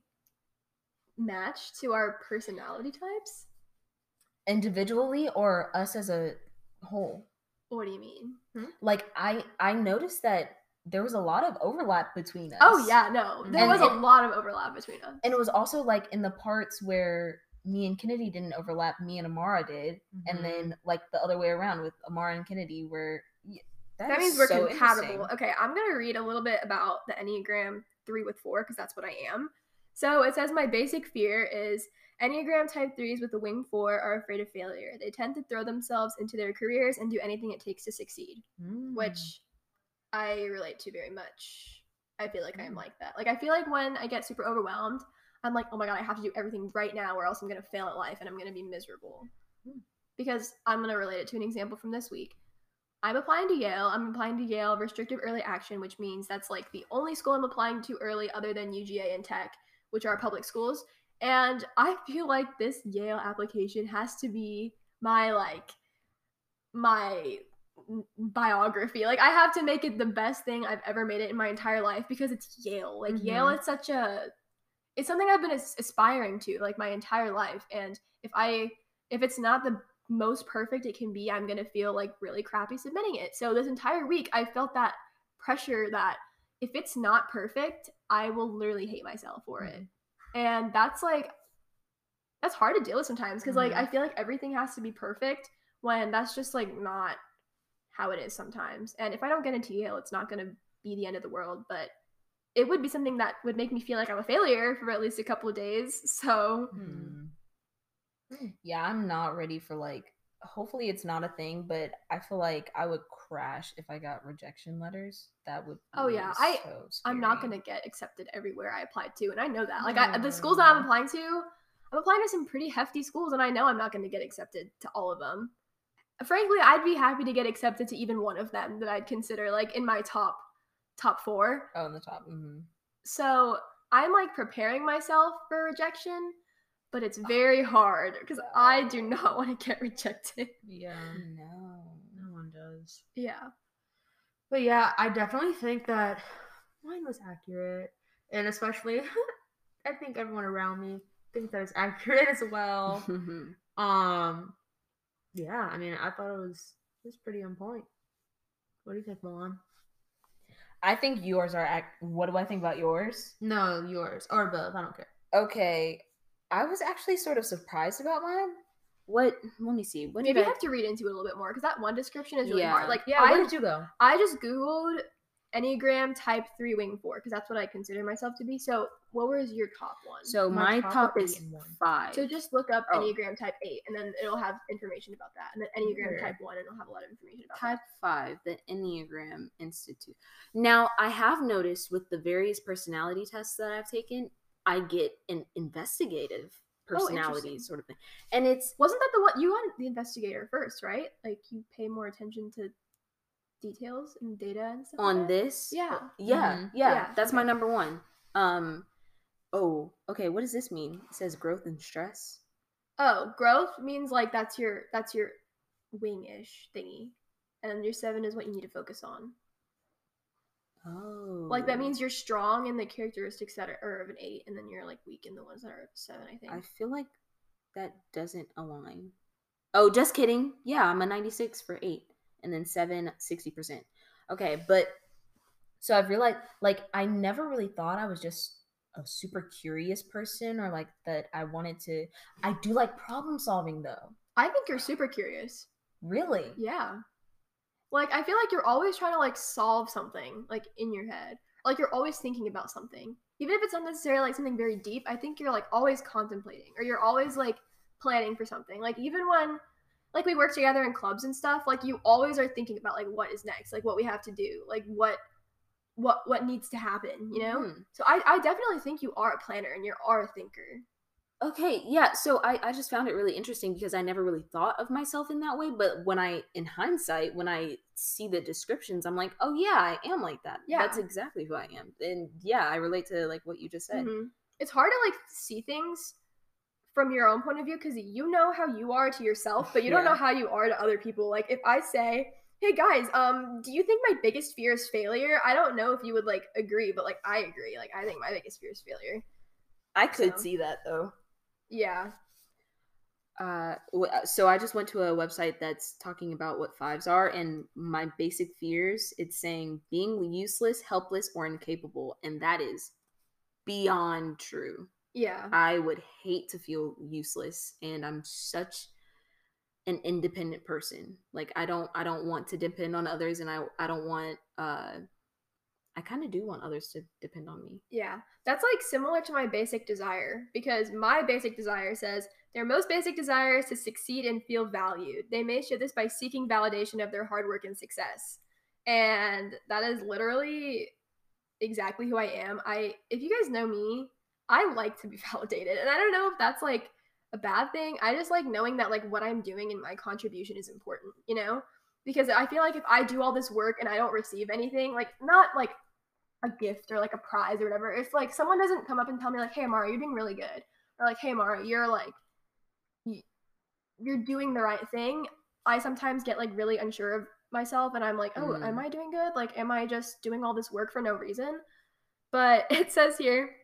match to our personality types? Individually or us as a whole. What do you mean? Hmm? Like I I noticed that there was a lot of overlap between oh, us. Oh yeah, no, there And was a lot of overlap between us. And it was also like in the parts where me and Kennedy didn't overlap, me and Amara did. Mhm. And then like the other way around with Amara and Kennedy where y- that that means we're so compatible. Okay, I'm gonna read a little bit about the Enneagram 3 with 4 because that's what I am. So it says my basic fear is Enneagram type 3s with a wing 4 are afraid of failure. They tend to throw themselves into their careers and do anything it takes to succeed, Mm. which I relate to very much. I feel like I'm Mm. like that. Like I feel like when I get super overwhelmed, I'm like, "Oh my god, I have to do everything right now or else I'm going to fail at life and I'm going to be miserable." Mm. Because I'm going to relate it to an example from this week. I'm applying to Yale. I'm applying to Yale restrictive early action, which means that's like the only school I'm applying to early other than UGA and Tech, which are public schools. And I feel like this Yale application has to be my like my biography. Like I have to make it the best thing I've ever made it in my entire life because it's Yale. Like Yale Mhm. is such a it's something I've been as- aspiring to like my entire life and if I if it's not the most perfect it can be, I'm going to feel like really crappy submitting it. So this entire week I felt that pressure that if it's not perfect, I will literally hate myself for it. And that's like that's hard to deal with sometimes because like Mhm. I feel like everything has to be perfect when that's just like not how it is sometimes. And if I don't get into Yale, it's not going to be the end of the world, but it would be something that would make me feel like I'm a failure for at least a couple of days. So, Mm. Yeah, I'm not ready for like hopefully it's not a thing, but I feel like I would crash if I got rejection letters. That would Oh, yeah, I- so I'm not going to get accepted everywhere I applied to, and I know that. Like I, the schools that I'm applying to, I'm applying to some pretty hefty schools, and I know I'm not going to get accepted to all of them. Frankly, I'd be happy to get accepted to even one of them that I'd consider like in my top top four. Oh, in the top. hmm So I'm like preparing myself for rejection, but it's very hard because I do not [LAUGHS] want to get rejected. Yeah, No. no one does. Yeah. But yeah, I definitely think that mine was accurate, and especially, [LAUGHS] I think everyone around me thinks that it's accurate [LAUGHS] as well. Um, yeah, I mean, I thought it was it was pretty on point. What do you think, Milan? I think yours are ac- what do I think about yours? No, yours or both. I don't care. Okay. I was actually sort of surprised about mine. What let me see. What Maybe did you I have to read into it a little bit more because that one description is really Yeah. hard. Like, Yeah, I, where did you go? I just Googled Enneagram type three wing four because that's what I consider myself to be. So, what was your top one? So My my, top top, is eight and one. five. So just look up Oh. Enneagram type eight, and then it'll have information about that, and then Enneagram Sure. type one, and it'll have a lot of information about Type five, the Enneagram Institute. Now, I have noticed with the various personality tests that I've taken, I get an investigative oh, personality interesting. sort of thing. And it's. Wasn't that the one you got the investigator first, right? Like you pay more attention to details and data and stuff. on that? this. Yeah. Yeah, Mhm. yeah. Yeah, that's my number one. Um oh, okay, what does this mean? It says growth and stress. Oh, growth means like that's your that's your wing-ish thingy, and then your seven is what you need to focus on. Oh. Like that means you're strong in the characteristics that are, are of an eight, and then you're like weak in the ones that are seven. I think. I feel like that doesn't align. Oh, just kidding. Yeah, I'm a 96 for eight, and then seven, 60%. Okay, but so I've realized, like, I never really thought I was just a super curious person or like that I wanted to. I do like problem solving though. I think you're super curious. Really? Yeah. Like I feel like you're always trying to like solve something like in your head. Like you're always thinking about something. Even if it's not necessarily like something very deep, I think you're like always contemplating or you're always like planning for something. Like even when like we work together in clubs and stuff, like you always are thinking about like what is next, like what we have to do, like what what what needs to happen, you know? Mhm. So I, I definitely think you are a planner and you are a thinker. Okay, yeah. So I, I just found it really interesting because I never really thought of myself in that way. But when I, in hindsight, when I see the descriptions, I'm like, oh yeah, I am like that. Yeah. That's exactly who I am. And yeah, I relate to like what you just said. Mhm. It's hard to like see things from your own point of view because you know how you are to yourself, but you don't Yeah. know how you are to other people. Like if I say, "Hey guys, um, do you think my biggest fear is failure?" I don't know if you would like agree, but like I agree. Like I think my biggest fear is failure. I could So- see that though. Yeah. Uh, uh, so I just went to a website that's talking about what fives are, and my basic fears. It's saying being useless, helpless, or incapable, and that is beyond true. Yeah. I would hate to feel useless and I'm such an independent person. Like I don't I don't want to depend on others and I I don't want uh I kind of do want others to depend on me. Yeah, that's like similar to my basic desire because my basic desire says their most basic desire is to succeed and feel valued. They may show this by seeking validation of their hard work and success. And that is literally exactly who I am. I if you guys know me, I like to be [LAUGHS] validated. And I don't know if that's like a bad thing. I just like knowing that like what I'm doing and my contribution is important, you know? Because I feel like if I do all this work and I don't receive anything, like not like a gift or like a prize or whatever. If like someone doesn't come up and tell me like, "Hey, Mara, you're doing really good," or like, "Hey, Mara, you're like, you're doing the right thing," I sometimes get like really unsure of myself, and I'm like, "Oh, Mm. am I doing good? Like, am I just doing all this work for no reason?" But [LAUGHS] it says here,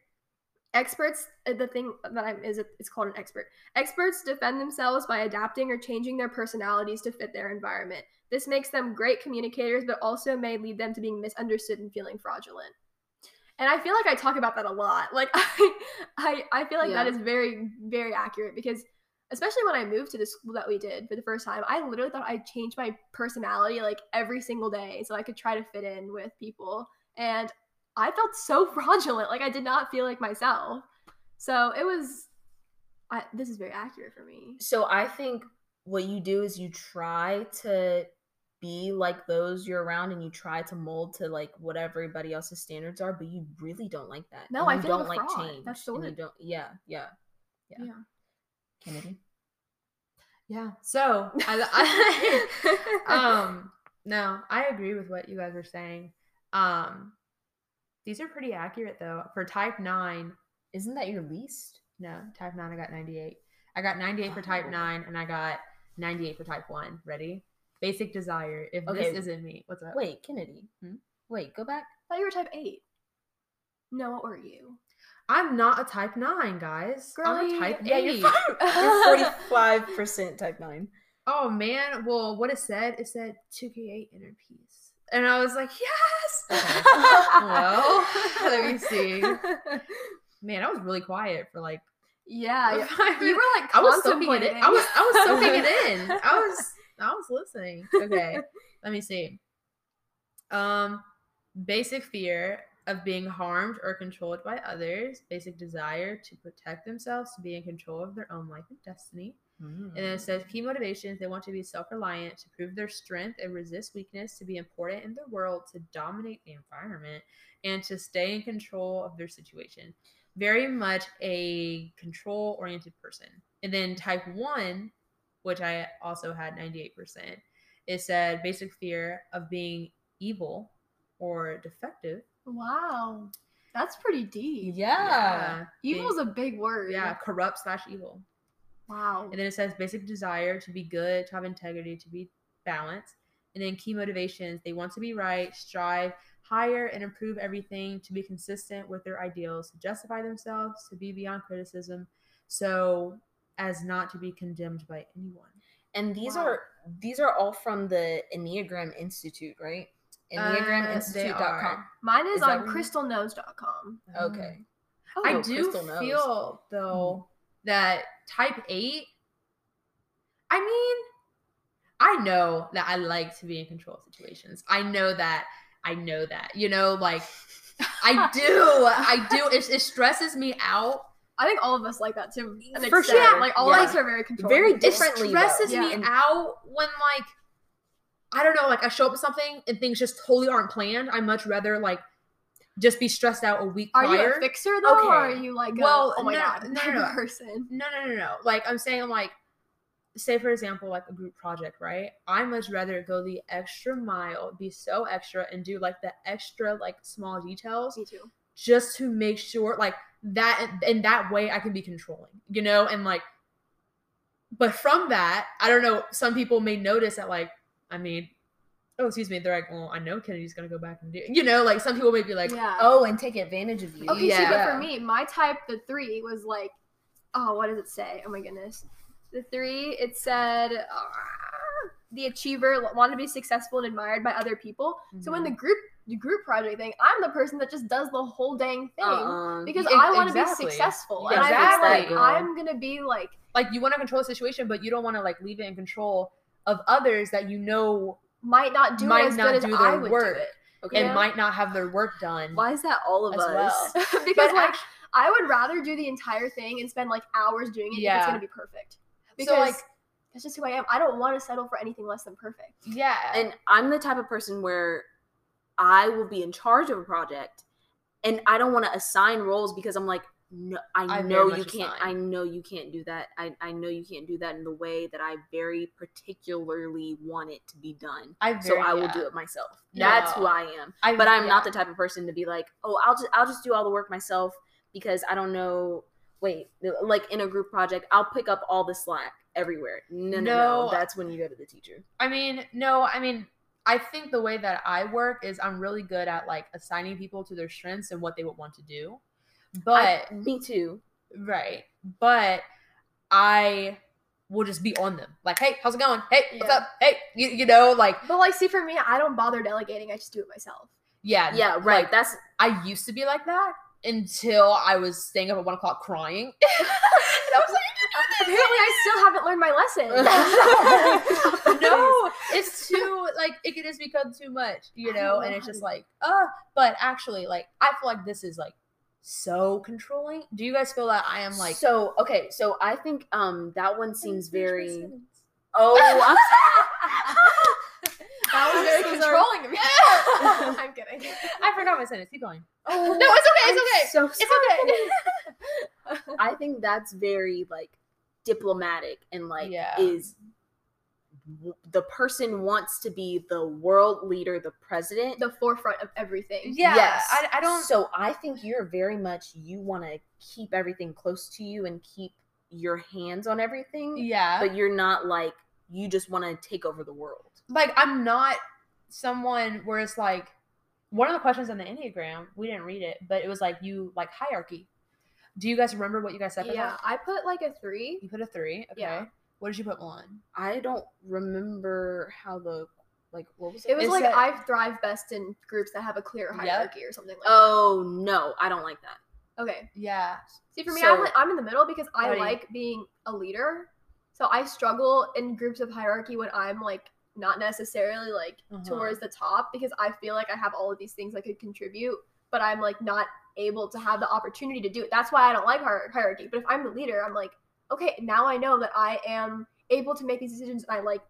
experts. uh, The thing that I'm is it's called an expert. Experts defend themselves by adapting or changing their personalities to fit their environment. This makes them great communicators, but also may lead them to being misunderstood and feeling fraudulent. And I feel like I talk about that a lot. [LAUGHS] Like I, I, I feel like that Yeah. is very, very accurate because, especially when I moved to the school that we did for the first time, I literally thought I'd change my personality like every single day so I could try to fit in with people. And I felt so [LAUGHS] fraudulent. Like I did not feel like myself. So it was. I, this is very accurate for me. So I think what you do is you try to be like those you're around and you try to mold to like what everybody else's standards are, but you really don't like that. No, And I you feel don't like fraud. change. That's the and you word. don't yeah, yeah. Yeah. Yeah. Kennedy. Yeah. So [LAUGHS] I, I [LAUGHS] um no, I agree with what you guys are saying. Um these are pretty accurate though. For type nine, Isn't that your least? no, type nine I got 98. I got 98 for type Oh. nine and I got 98 for type one. Ready? Basic desire. If Okay. this isn't me, what's up? Wait, Kennedy. Hmm? Wait, go back. I thought you were type eight. No, what were you? I'm not a type nine, guys. I'm a type yeah, eight. [LAUGHS] you're fine. five percent type nine. oh man. Well, what it said, it said 2K8 inner peace. And I was like, yes. Okay. [LAUGHS] well, [LAUGHS] let me see. [LAUGHS] Man, I was really quiet for like Yeah, yeah. you were like I was soaking it in. I was I was soaking it in. I was I was listening. Okay. Let me see. Um basic fear of being harmed or controlled by others, basic desire to protect themselves, to be in control of their own life and destiny. And then it hmm. says key motivations they want to be self reliant, to prove their strength and resist weakness, to be important in the world, to dominate the environment, and to stay in control of their situation. Very much a control oriented person. And then type one, which I also had 98%, it said basic fear of being evil or defective. Wow, that's pretty deep. yeah. evil Evil's a big word. yeah, corrupt slash evil. Wow. And then it says basic desire to be good, to have integrity, to be balanced. And then key motivations they want to be right, strive higher, and improve everything, to be consistent with their ideals, to justify themselves, to be beyond criticism, so as not to be condemned by anyone. And these Wow. are these are all from the Enneagram Institute, right? Uh, they EnneagramInstitute.com. are. Mine is, Is on where you- crystalknows.com. Okay. I Oh, do Crystal knows. feel though that type eight. I mean, I know that I like to be in control of situations. I know that. I know that. You know, like I [LAUGHS] do. I do. It, it stresses me out. I think all of us like that too. For sure. Like all Yeah. of us are very controlled. Very It Differently, though. stresses me Yeah. out when like I don't know, like I show up with something and things just totally aren't planned. I much rather like just be stressed out a week Are you a fixer though, or are you like a, oh my no, god, no, no, no. person? No, no, no, no. Like I'm saying, like, say for example, like a group project, right? I much rather go the extra mile, be so extra, and do like the extra like small details Me too. just to make sure, like that, in that way, I can be controlling, you know, and like. But from that, I don't know. Some people may notice that, like, I mean, oh, excuse me. They're like, well, I know Kennedy's gonna go back and do, you know, like some people may be like, yeah. Oh, and take advantage of you. Okay, see, but for me, my type, the three, was like, oh, what does it say? Oh my goodness. The three, it said, uh, the achiever wanted to be successful and admired by other people. So in the group, the group project thing, I'm the person that just does the whole dang thing Uh-uh. because Ex- I want to be successful, Yeah, and I exactly. feel like Girl. I'm gonna be like, like you want to control the situation, but you don't want to like leave it in control of others that you know might not do Might it as not good as do I their would work. do it. okay. and Yeah. might not have their work done. Why is that all of us? well. [LAUGHS] [LAUGHS] because But like act- I would rather do the entire thing and spend like hours doing it if Yeah. it's gonna be perfect. Because So, like- that's just who I am. I don't want to settle for anything less than perfect. yeah, And I'm the type of person where I will be in charge of a project and I don't want to assign roles because I'm like, no, I, I know you can't. I know you can't do that. I, I know you can't do that in the way that I very particularly want it to be done. I So very- I will yeah. do it myself. That's who I am. I, But I'm yeah. not the type of person to be like, oh, I'll just I'll just do all the work myself because I don't know. Wait, like in a group project, I'll pick up all the slack everywhere. No, no, no. No. That's when you go to the teacher. I mean, no, I mean, I think the way that I work is I'm really good at like assigning people to their strengths and what they would want to do. But I- me too. right, but I will just be on them. Like, hey, how's it going? Hey, what's up? Hey, you, you know, like, But like, see, for me, I don't bother delegating. I just do it myself. yeah, Yeah, right. like, That's I used to be like that until I was staying up at one o'clock crying. [LAUGHS] and I was Apparently, I still haven't learned my lesson. [LAUGHS] [LAUGHS] no, it's too like it just become too much, you know. And it's just like, uh, but actually, like I feel like this is like so controlling. Do you guys feel that I am like so okay. So I think um that one seems very. [LAUGHS] Oh, I'm [LAUGHS] that was very So controlling of me. Yeah. [LAUGHS] I'm kidding. I forgot my sentence. Keep going. oh, No, it's okay. I'm It's okay. So It's okay. I think that's very like diplomatic and like Yeah. is w- the person wants to be the world leader, the president. the forefront of everything. Yeah, Yes. I, I don't. So I think you're very much you want to keep everything close to you and keep your hands on everything, yeah, but you're not like you just want to take over the world. like I'm not someone where it's like one of the questions on the Enneagram, we didn't read it, but it was like you like hierarchy. Do you guys remember what you guys said? Yeah, that? I put like a three. You put a three. Okay. Yeah. What did you put, Milan? I don't remember how the like what was it? It was It's like that- I thrive best in groups that have a clear Yep. hierarchy or something like Oh no, I don't like that. that. Okay. Yeah. See, for me, So- I'm, like, I'm in the middle because I How do you- like being a leader. So I struggle in groups of hierarchy when I'm like not necessarily like Uh-huh. towards the top because I feel like I have all of these things I could contribute, but I'm like not able to have the opportunity to do it. That's why I don't like hier- hierarchy. But if I'm the leader, I'm like, okay, now I know that I am able to make these decisions and I like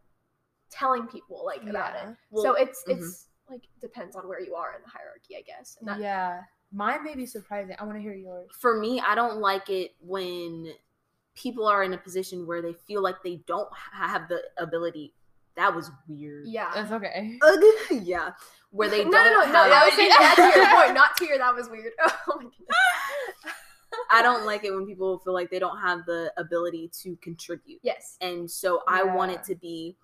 telling people like about it. Yeah. so it's mhm. it's like depends on where you are in the hierarchy, I guess. And that, yeah. Mine may be surprising. I want to hear yours. For me, I don't like it when people are in a position where they feel like they don't have the ability. That was weird. yeah. That's okay. [LAUGHS] yeah, where they [LAUGHS] no, don't no, no, have. no. I was saying that to your [LAUGHS] point, not to your. That was weird. Oh my goodness. I don't like it when people feel like they don't have the ability to contribute. Yes. And so I want it to be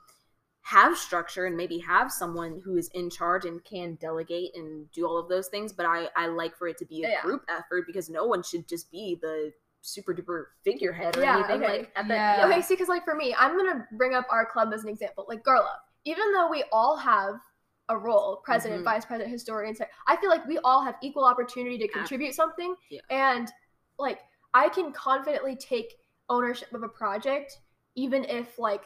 have structure and maybe have someone who is in charge and can delegate and do all of those things. But I, I like for it to be a Yeah. group effort because no one should just be the super duper figurehead or Yeah, anything. okay. Like at the Yeah. yeah. Okay, see, because like for me, I'm gonna bring up our club as an example, like Girl Even though we all have a role, president, Mhm. vice president, historian, sec- I feel like we all have equal opportunity to contribute something, Yeah. and like I can confidently take ownership of a project, even if like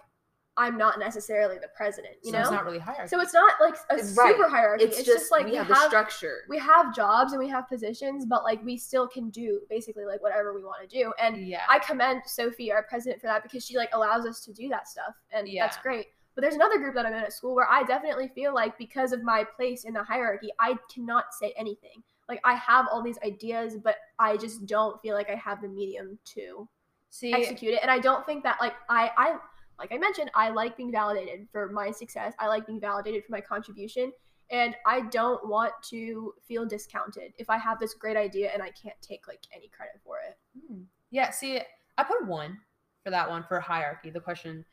I'm not necessarily the president. You so know, it's not really hierarchy. so it's not like a Right. super hierarchy. It's, just, like we have the structure. we have jobs and we have positions, but like we still can do basically like whatever we want to do. And yeah. I commend Sophie, our president, for that because she like allows us to do that stuff, and yeah. that's great. But there's another group that I'm in at school where I definitely feel like because of my place in the hierarchy, I cannot say anything. Like I have all these ideas, but I just don't feel like I have the medium to See, execute it. And I don't think that like I I like I mentioned, I like being validated for my success. I like being validated for my contribution. And I don't want to feel discounted if I have this great idea and I can't take like any credit for it. Hmm. Yeah, see, I put a one for that one for hierarchy. The question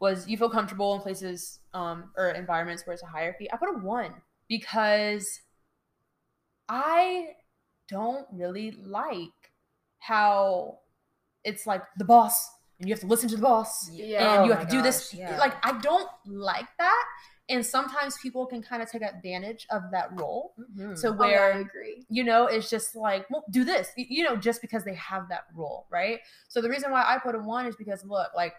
was you feel comfortable in places um or environments where it's a hierarchy. I put a one because I don't really like how it's like the boss and you have to listen to the boss Yeah. and Oh you have to do this. yeah. Like I don't like that. And sometimes people can kind of take advantage of that role. Mhm. So Oh, where I agree. you know it's just like well do this you know just because they have that role right so the reason why i put a one is because look like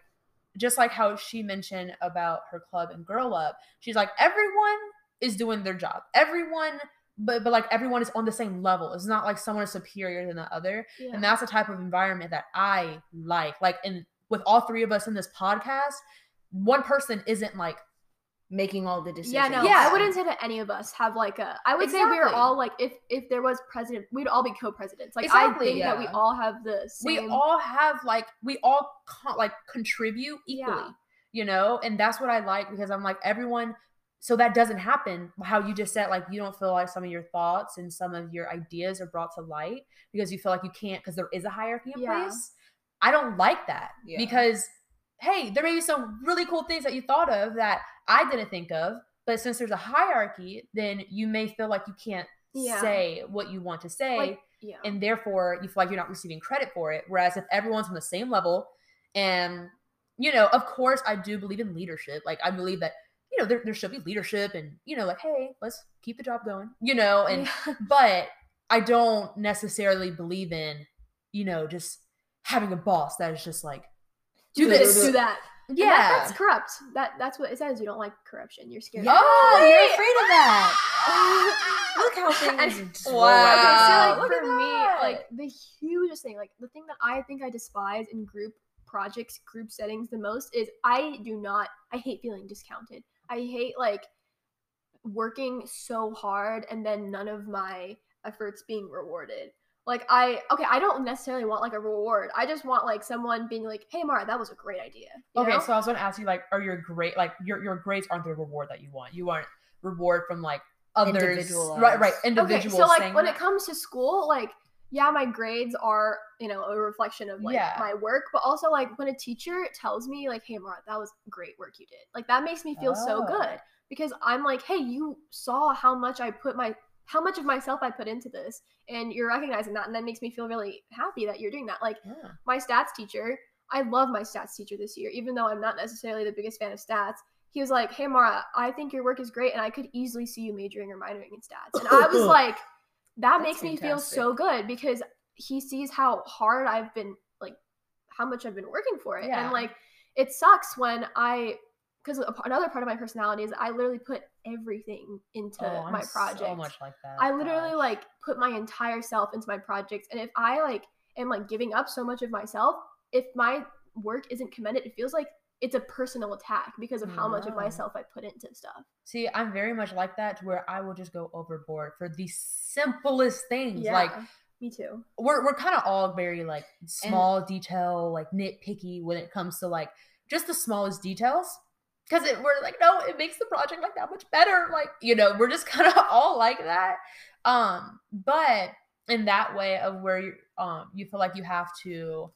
just like how she mentioned about her club and girl up she's like everyone is doing their job everyone but but like everyone is on the same level it's not like someone is superior than the other Yeah. and that's the type of environment that i like like and with all three of us in this podcast one person isn't like making all the decisions. Yeah, no, Yeah. I wouldn't say that any of us have like a. I would say we are all like, if if there was president, we'd all be co-presidents. Like Exactly, I think that we all have the same. we all have like we all co- like contribute equally Yeah. you know and that's what i like because i'm like everyone so that doesn't happen how you just said like you don't feel like some of your thoughts and some of your ideas are brought to light because you feel like you can't because there is a hierarchy in Yeah. place i don't like that Yeah. because hey there may be some really cool things that you thought of that i didn't think of but since there's a hierarchy then you may feel like you can't Yeah. say what you want to say like yeah. and therefore you feel like you're not receiving credit for it. Whereas if everyone's on the same level, and you know, of course, I do believe in leadership. Like I believe that you know there, there should be leadership, and you know, like hey, let's keep the job going. You know, and Yeah. [LAUGHS] but I don't necessarily believe in you know just having a boss that is just like do do this, this, do that. Yeah. that- that's corrupt. That that's what it says. You don't like corruption. You're scared. Yeah, Oh, you're afraid of that. [LAUGHS] Look how things. And- Wow. Okay, so like look for at me, that. like the hugest thing, like the thing that I think I despise in group projects, group settings the most is I do not I hate feeling discounted. I hate like working so hard and then none of my efforts being rewarded. Like I okay, I don't necessarily want like a reward. I just want like someone being like, "Hey Mara, that was a great idea." You Okay, know? so I was going to ask you, like, are your great, like, your your grades aren't the reward that you want? You want reward from like others, right? Right, Okay, individuals. so like when it comes to school, like yeah, my grades are you know a reflection of like Yeah. my work, but also like when a teacher tells me like, "Hey, Mara, that was great work you did," like that makes me feel so Oh. good because I'm like, "Hey, you saw how much I put my how much of myself I put into this, and you're recognizing that, and that makes me feel really happy that you're doing that." Like Yeah. my stats teacher, I love my stats teacher this year, even though I'm not necessarily the biggest fan of stats. He was like, "Hey Mara, I think your work is great, and I could easily see you majoring or minoring in stats." And I was [LAUGHS] like, "That That's makes me feel so good because he sees how hard I've been, like, how much I've been working for it, Yeah. and like, it sucks when I." Because another part of my personality is I literally put everything into Oh, I'm my project. So much like that. I literally gosh. like put my entire self into my projects. And if I like am like giving up so much of myself, if my work isn't commended, it feels like it's a personal attack because of how much of myself I put into stuff. See, I'm very much like that to where I will just go overboard for the simplest things. Like me too. we're we're kind of all very like small detail, like nitpicky when it comes to like just the smallest details. Cause it, we're like, no, it makes the project like that much better. Like, you know, we're just [LAUGHS] kind of all like that. Um, but in that way of where you um you feel like you have to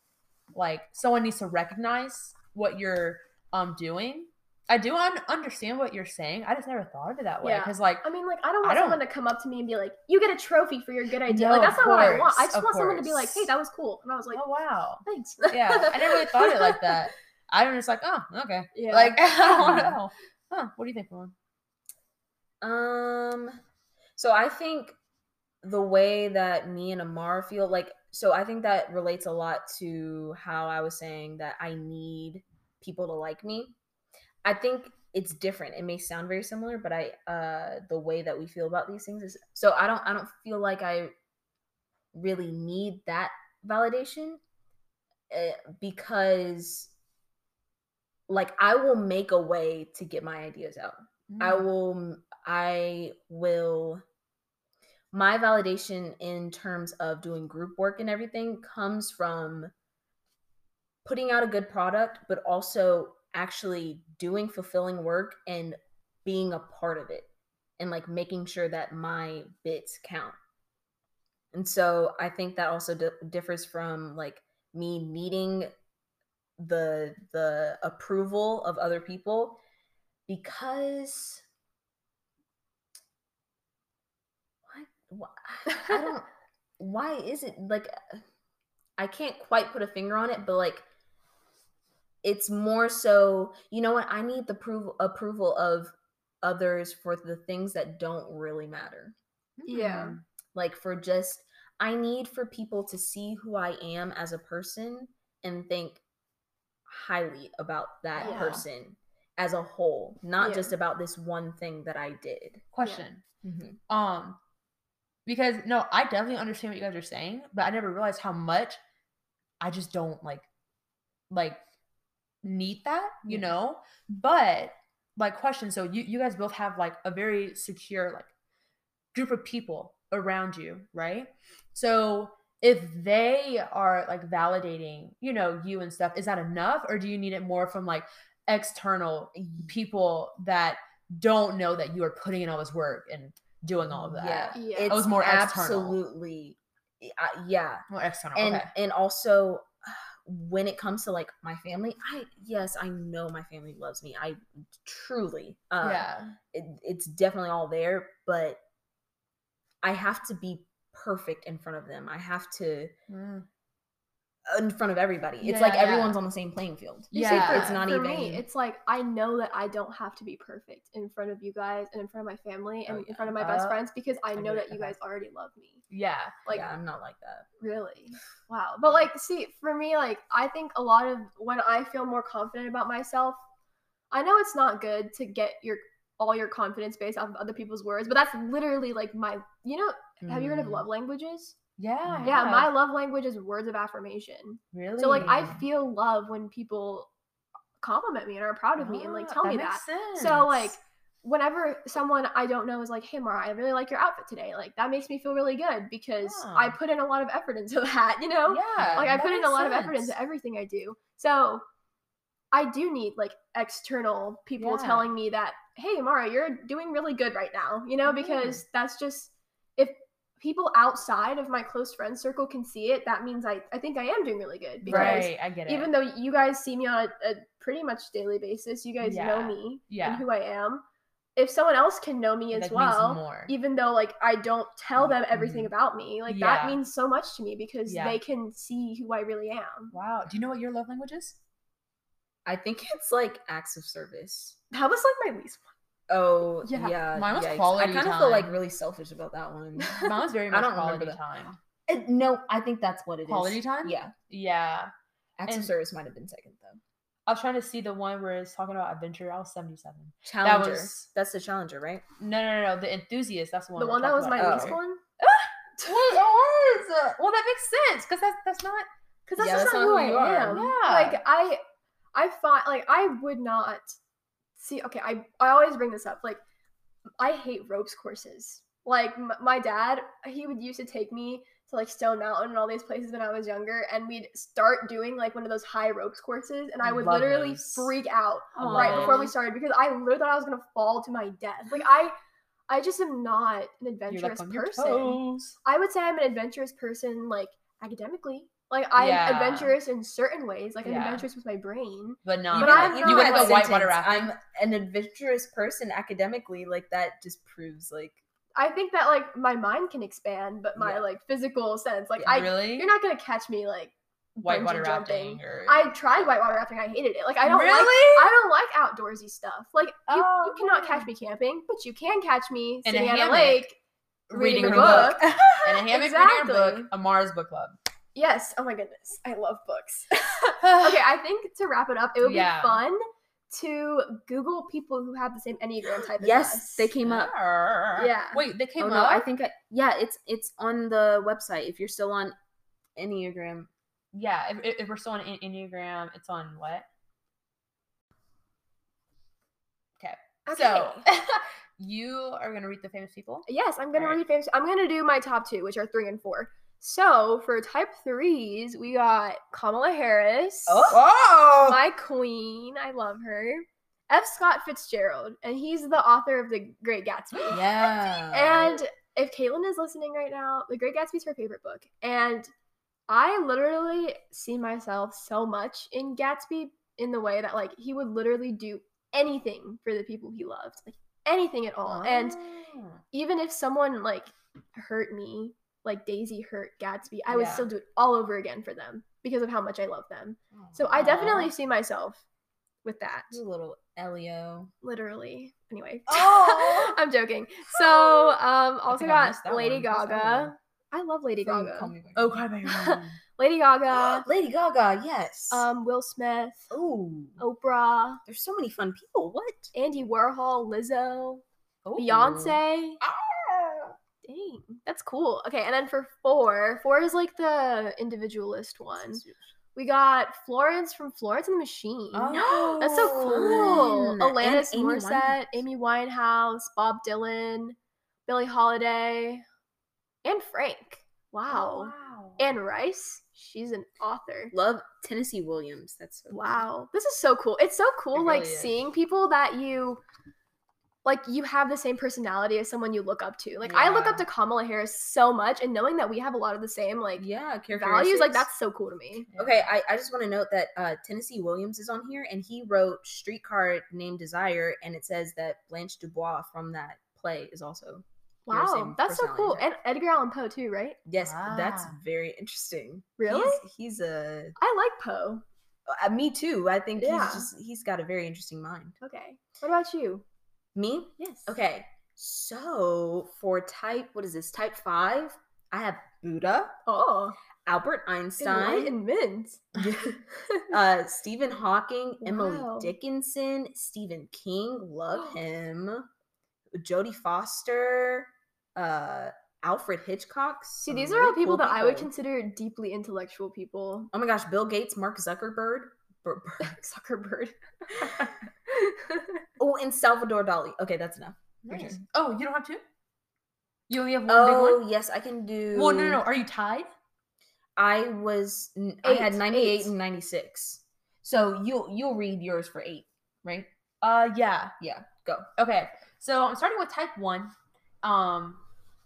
like someone needs to recognize what you're um doing I do un- understand what you're saying. I just never thought of it that way Yeah. because, like, I mean, like, I don't I want don't- someone to come up to me and be like, "You get a trophy for your good idea." No, like, that's of not what I want. I just of want someone to be like, "Hey, that was cool," and I was like, oh wow, "Thanks." yeah, I never really thought it like that. [LAUGHS] I was just like, oh, okay, Yeah. like [LAUGHS] I don't know. Huh? What do you think, Lauren? Um, so I think the way that me and Amar feel like, so I think that relates a lot to how I was saying that I need people to like me. I think it's different. It may sound very similar, but I, uh, the way that we feel about these things is so I don't, I don't feel like I really need that validation uh, because like I will make a way to get my ideas out. I Mm. will I will my validation in terms of doing group work and everything comes from putting out a good product but also actually doing fulfilling work and being a part of it and like making sure that my bits count. And so I think that also di- differs from like me needing the the approval of other people because what why I don't why is it like I can't quite put a finger on it but like it's more so you know what I need the approval approval of others for the things that don't really matter Yeah. Mm. like for just I need for people to see who I am as a person and think highly about that Yeah. person as a whole, not Yeah. just about this one thing that I did. Question. Mhm. Um, because no, I definitely understand what you guys are saying, but I never realized how much I just don't like, like, need that, you Yeah. know. But like, question. So you you guys both have like a very secure like group of people around you, right? So if they are like validating, you know, you and stuff, is that enough, or do you need it more from like external mm-hmm. people that don't know that you are putting in all this work and doing all of that? Yeah, Yeah. it's I was more external. absolutely, uh, yeah, More external. and okay. and also [SIGHS] when it comes to like my family, I yes, I know my family loves me. I truly, uh, yeah. it, it's definitely all there, but I have to be perfect in front of them. I have to Mm. In front of everybody. It's Yeah, like yeah, yeah. everyone's on the same playing field. You Yeah. for, It's not for even- me. It's like I know that I don't have to be perfect in front of you guys and in front of my family and Oh, in front of my best Uh, friends because I I know get that you Okay. guys already love me. Yeah. Like yeah, I'm not like that. really, wow. But like, see, for me, like I think a lot of when I feel more confident about myself, I know it's not good to get your all your confidence based off of other people's words, but that's literally like my. You know, have you heard of Mm. love languages? Yeah. I Yeah, my love language is words of affirmation. really. So like I feel love when people compliment me and are proud of me and like Ah, tell me makes that. So like whenever someone I don't know is like, "Hey Mara, I really like your outfit today." Like that makes me feel really good because I Ah. put in a lot of effort into [LAUGHS] that, you know? yeah, Like I that put in a makes lot of effort sense. into everything I do. So I do need like external people Yeah. telling me that, "Hey Mara, you're doing really good right now." You know, Mhm. because that's just if people outside of my close friend circle can see it, that means I I think I am doing really good because Right, I get it. even though you guys see me on a, a pretty much daily basis, you guys know me Yeah. and who I am. If someone else can know me as That well, more. even though like I don't tell them everything Mhm. about me, like Yeah. that means so much to me because Yeah. they can see who I really am. wow. Do you know what your love language is? I think it's like acts of service. That was like my least one. Oh Yeah, yeah, mine was yikes. quality I kind of feel like really selfish about that one. [LAUGHS] Mine was very I much don't quality remember that. time. Uh, no, I think that's what it is. Quality time? Yeah, Yeah. acts And- of service might have been second though. I was trying to see the one where it's talking about adventure. I was 77. Challenger. was- That's the challenger, right? No, no, no, no. The enthusiast. That's the one. the one that talking was my about least here. one. [LAUGHS] Wait, it was. Well, that makes sense because that's that's not. Because that's Yeah, that's not not who who I you are. am. Yeah. Like I I find like I would not see okay, I I always bring this up. Like I hate ropes courses. Like m- my dad, he would used to take me to like Stone Mountain and all these places when I was younger, and we'd start doing like one of those high ropes courses, and I would Love literally those. freak out I love right before we started because I literally thought I was gonna fall to my death. Like I, I just am not an adventurous like person. I would say I'm an adventurous person, like academically, Like I'm Yeah. adventurous in certain ways. Like I'm Yeah. adventurous with my brain. But no, But you, I'm you not- went to that the whitewater rafting. I'm an adventurous person academically. Like that just proves like I think that like my mind can expand, but my Yeah. like physical sense, like I, really you're not gonna catch me like whitewater bungee rafting. Or... I tried whitewater rafting. I hated it. Like I don't really. like I don't like outdoorsy stuff. Like you, Oh, you cannot yeah. catch me camping, but you can catch me In a sitting at a hammock. lake reading, reading a a book. book. and a hammock reading a book. [LAUGHS] A Mars book club. Yes. Oh my goodness. I love books. [LAUGHS] [SIGHS] okay, I think to wrap it up, it would Yeah. be fun to Google people who have the same Enneagram type as yes, us. they came up. Yeah. Wait, they came Oh up. no, I think I, yeah, it's it's on the website. If you're still on Enneagram, yeah. If, if- we're still on Enneagram, it's on what? Okay. So [LAUGHS] you are gonna read the famous people. Yes, I'm gonna Alright. read famous. I'm gonna do my top two, which are three and four. So for type threes, we got Kamala Harris, Oh. my queen. I love her. F. Scott Fitzgerald, and he's the author of The Great Gatsby. [GASPS] yeah, And if Caitlin is listening right now, The Great Gatsby is her favorite book, and I literally see myself so much in Gatsby in the way that like he would literally do anything for the people he loved, like anything at all, and Oh. even if someone like hurt me, like Daisy hurt Gatsby, I would Yeah. still do it all over again for them because of how much I love them. So I definitely see myself with that. He's a little Elio. Literally. Anyway. Oh. [LAUGHS] I'm joking. So [LAUGHS] um also got Lady one. Gaga. I love Lady From Gaga. Call Me Oh, Your Call Me By Your [LAUGHS] Lady Gaga, [GASPS] Lady Gaga, yes. um, Will Smith, Ooh, Oprah, there's so many fun people. What? Andy Warhol, Lizzo, Ooh. Beyonce. Ah. Dang, that's cool. Okay, and then for four, four is like the individualist one. We got Florence from Florence and the Machine. Oh. [GASPS] That's so cool. Alanis Amy Morissette, Winehouse. Amy Winehouse, Bob Dylan, Billie Holiday, and Frank. Wow. Oh, wow. Anne Rice. She's an author. Love Tennessee Williams. That's so cool. Wow. This is so cool. It's so cool It like really seeing people that you like you have the same personality as someone you look up to. Like I look up to Kamala Harris so much and knowing that we have a lot of the same like Yeah, values, like that's so cool to me. Okay, I, I just want to note that uh, Tennessee Williams is on here, and he wrote Streetcar Named Desire, and it says that Blanche Dubois from that play is also. your Wow. That's so cool. personality. And Edgar Allan Poe too, right? Yes, that's Ah. very interesting. Really? He's, he's a. I like Poe. Uh, me too. I think Yeah. he's just he's got a very interesting mind. Okay. What about you? Me? Yes. Okay. So for type, what is this? Type five. I have Buddha, Oh, Albert Einstein, enlightenment. [LAUGHS] uh, Stephen Hawking, Emily Wow. Dickinson, Stephen King, love [GASPS] him. Jodie Foster, uh, Alfred Hitchcock. See, these are all people cool that I would consider deeply intellectual people. Oh my gosh, Bill Gates, Mark Zuckerberg. [LAUGHS] Zuckerberg. [LAUGHS] [LAUGHS] Oh, and Salvador Dali. Okay, that's enough. Nice. Oh, you don't have two? You only have one Oh, big one? Oh, yes, I can do. Well, no, no, no. Are you tied? I was. n- I had Eight, ninety eight eight. and ninety six. So you'll you'll read yours for eight, right? Uh, yeah. Yeah, go. Okay. So I'm starting with type one. Um,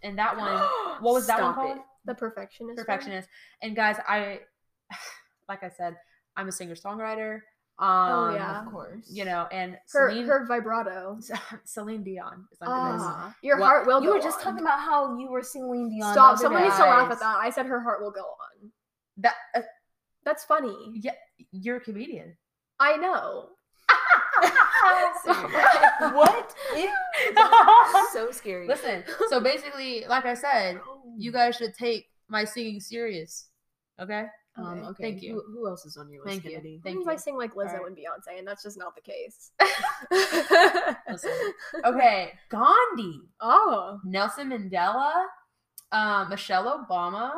and that one, [GASPS] what was that one called? it. the perfectionist. one? Perfectionist. And guys, I, [SIGHS] like I said, I'm a singer songwriter. Um, Oh, yeah. Of course. You know, and Her Celine, her vibrato. [LAUGHS] Celine Dion is under this. Ah, your Well, heart will go on. You go were just on. talking about how you were Celine Dion. Stop! other Someone needs to laugh at that. I said her heart will go on. That, uh, That's funny. yeah, you're a comedian. I know. [LAUGHS] [LAUGHS] what? so scary. Listen, so basically, like I said, you guys should take my singing serious. Okay? Um, Okay, thank you. Who, who else is on your list? Thank you. Kennedy? Thank Sometimes I you. sing like Lizzo Alright. and Beyonce, and that's just not the case. [LAUGHS] Okay, Gandhi, Oh. Nelson Mandela, um, Michelle Obama,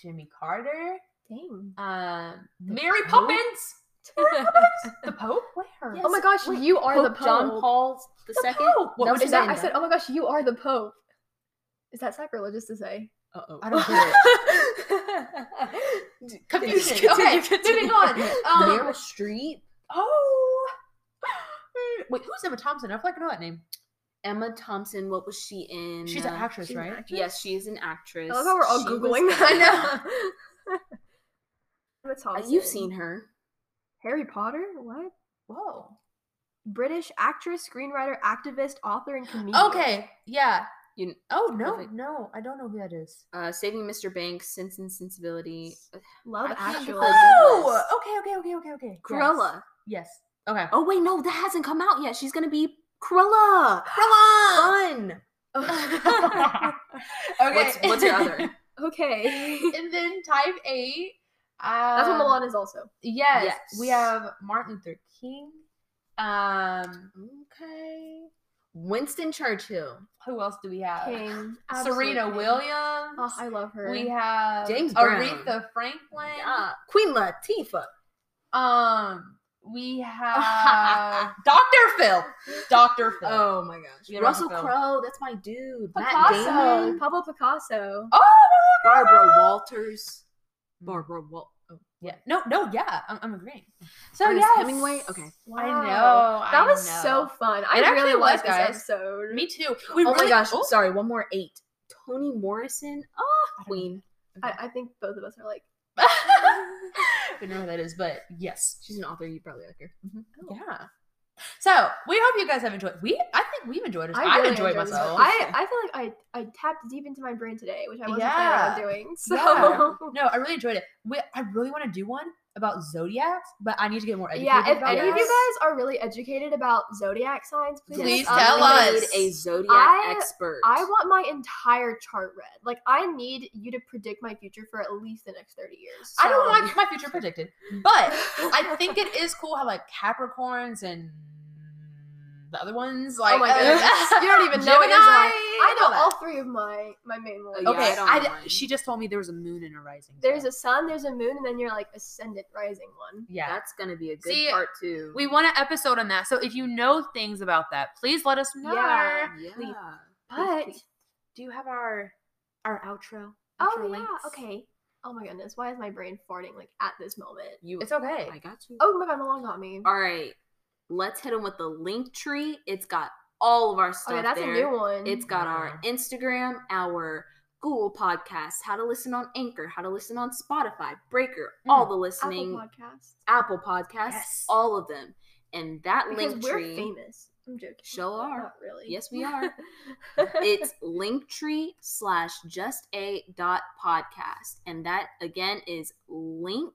Jimmy Carter, Dang. um, Mary Pope? Poppins, the [LAUGHS] Pope. Where? Yes. Oh my gosh, Wait, you are the Pope John Paul the The second. Pope. What That was was Is that, I said, oh my gosh, you are the Pope. Is that sacrilegious to say? Uh oh. I don't [LAUGHS] get it. Confusion. Okay, moving on. [LAUGHS] Um, Meryl Streep, Oh. [GASPS] Wait, who's Emma Thompson? I feel like I know that name. Emma Thompson. What was she in? She's an uh, actress, she's an right? actress? Yes, she is an actress. I love how we're all She googling was- that. [LAUGHS] Thompson. Uh, You've seen her. Harry Potter? What? Whoa. British actress, screenwriter, activist, author, and comedian. Okay. Yeah. You Oh no, no, I don't know who that is. uh, Saving Mr. Banks, Sense and Sensibility, uh, Love Actually. Oh, okay, okay, okay, okay, okay. Yes. Cruella. Yes. Okay. Oh wait, no, that hasn't come out yet. She's gonna be Cruella. Cruella. Fun. okay. [LAUGHS] [LAUGHS] What's what's your other? Okay. [LAUGHS] and then type eight. Um, That's what Milan is also. Yes, Yes. we have Martin Luther King. Um, Okay. Winston Churchill. who else do we have? King. [SIGHS] Serena Absolute. Williams. Oh, I love her. We have James Brown. Aretha Franklin. Yeah. Queen Latifah. Um, we [LAUGHS] have Dr. Phil. Dr. [LAUGHS] Phil. Oh my gosh. You don't Russell. Crowe. That's my dude. Matt Picasso. Damon. Pablo Picasso. Oh, Barbara Walters. Barbara Wal. Oh, Yeah. No, no, yeah. I'm, I'm agreeing. So Ernest yes. Hemingway. Okay. I know. That I was know. so fun. I It actually really was, liked this episode. Me too. We oh really- my gosh. oh, Sorry. One more eight. Toni Morrison. Oh, Queen. I, I think both of us are like, [LAUGHS] I don't know who that is, but yes. She's an author. You probably like her. Mm-hmm. Oh. Yeah. So we hope you guys have enjoyed. We I think we've enjoyed it. I I've really enjoyed enjoyed myself. I, I feel like I, I tapped deep into my brain today, which I wasn't Yeah. planning on doing. So Yeah. no, I really enjoyed it. We, I really want to do one about zodiacs, but I need to get more educated. yeah, if about any of you guys are really educated about zodiac signs, please, Please let us tell know. us. We need a zodiac I- expert. I want my entire chart read. Like I need you to predict my future for at least the next 30 years. I don't So- like my future predicted, but I think it is cool how like Capricorns and the other ones like oh my uh, goodness. [LAUGHS] you don't even [LAUGHS] know what Gemini, yours. I and all know all three of my my main ones. Yeah, Okay, I don't I know d- she just told me there was a moon and a rising. There's so- a sun, there's a moon, and then you're like ascendant rising one. yeah. That's gonna be a good See, part too. We want an episode on that. So if you know things about that, please let us know. Yeah. yeah. please. But Please. do you have our our outro? Oh outro yeah, okay. Oh my goodness, why is my brain farting like at this moment? You. It's okay. I got you. Oh my god, Milan got me. All right. Let's hit them with the link tree. It's got all of our oh, stuff Okay, that's there. a new one. It's got our Instagram, our Google Podcasts, how to listen on Anchor, how to listen on Spotify, Breaker, mm, all the Apple listening, Podcasts. Apple, Podcasts, Yes. all of them. And that Because link we're tree, famous. I'm joking. Sure are. Not really. yes, we [LAUGHS] are. it's [LAUGHS] linktree slash just a dot podcast. And that again is link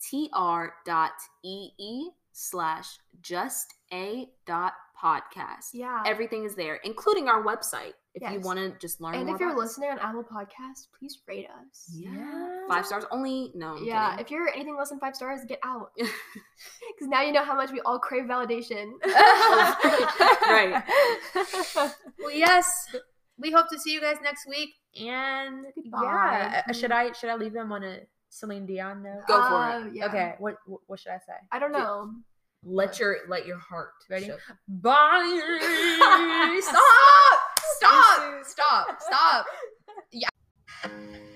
tr dot ee slash just a dot podcast. yeah. Everything is there, including our website. If you want to just learn and if you're listening on Apple Podcasts, please rate us. yeah. Five stars only. No, I'm yeah, kidding. if you're anything less than five stars, get out. [LAUGHS] Because now you know how much we all crave validation. [LAUGHS] right. [LAUGHS] well, yes. We hope to see you guys next week. And Goodbye. yeah, uh, should I should I leave them on a Celine Dion though? Go for it. Uh, yeah. Okay. What what what should I say? I don't know. Let your let your heart Ready? show. Bye. [LAUGHS] stop! Stop! [LAUGHS] Stop! Stop! [LAUGHS]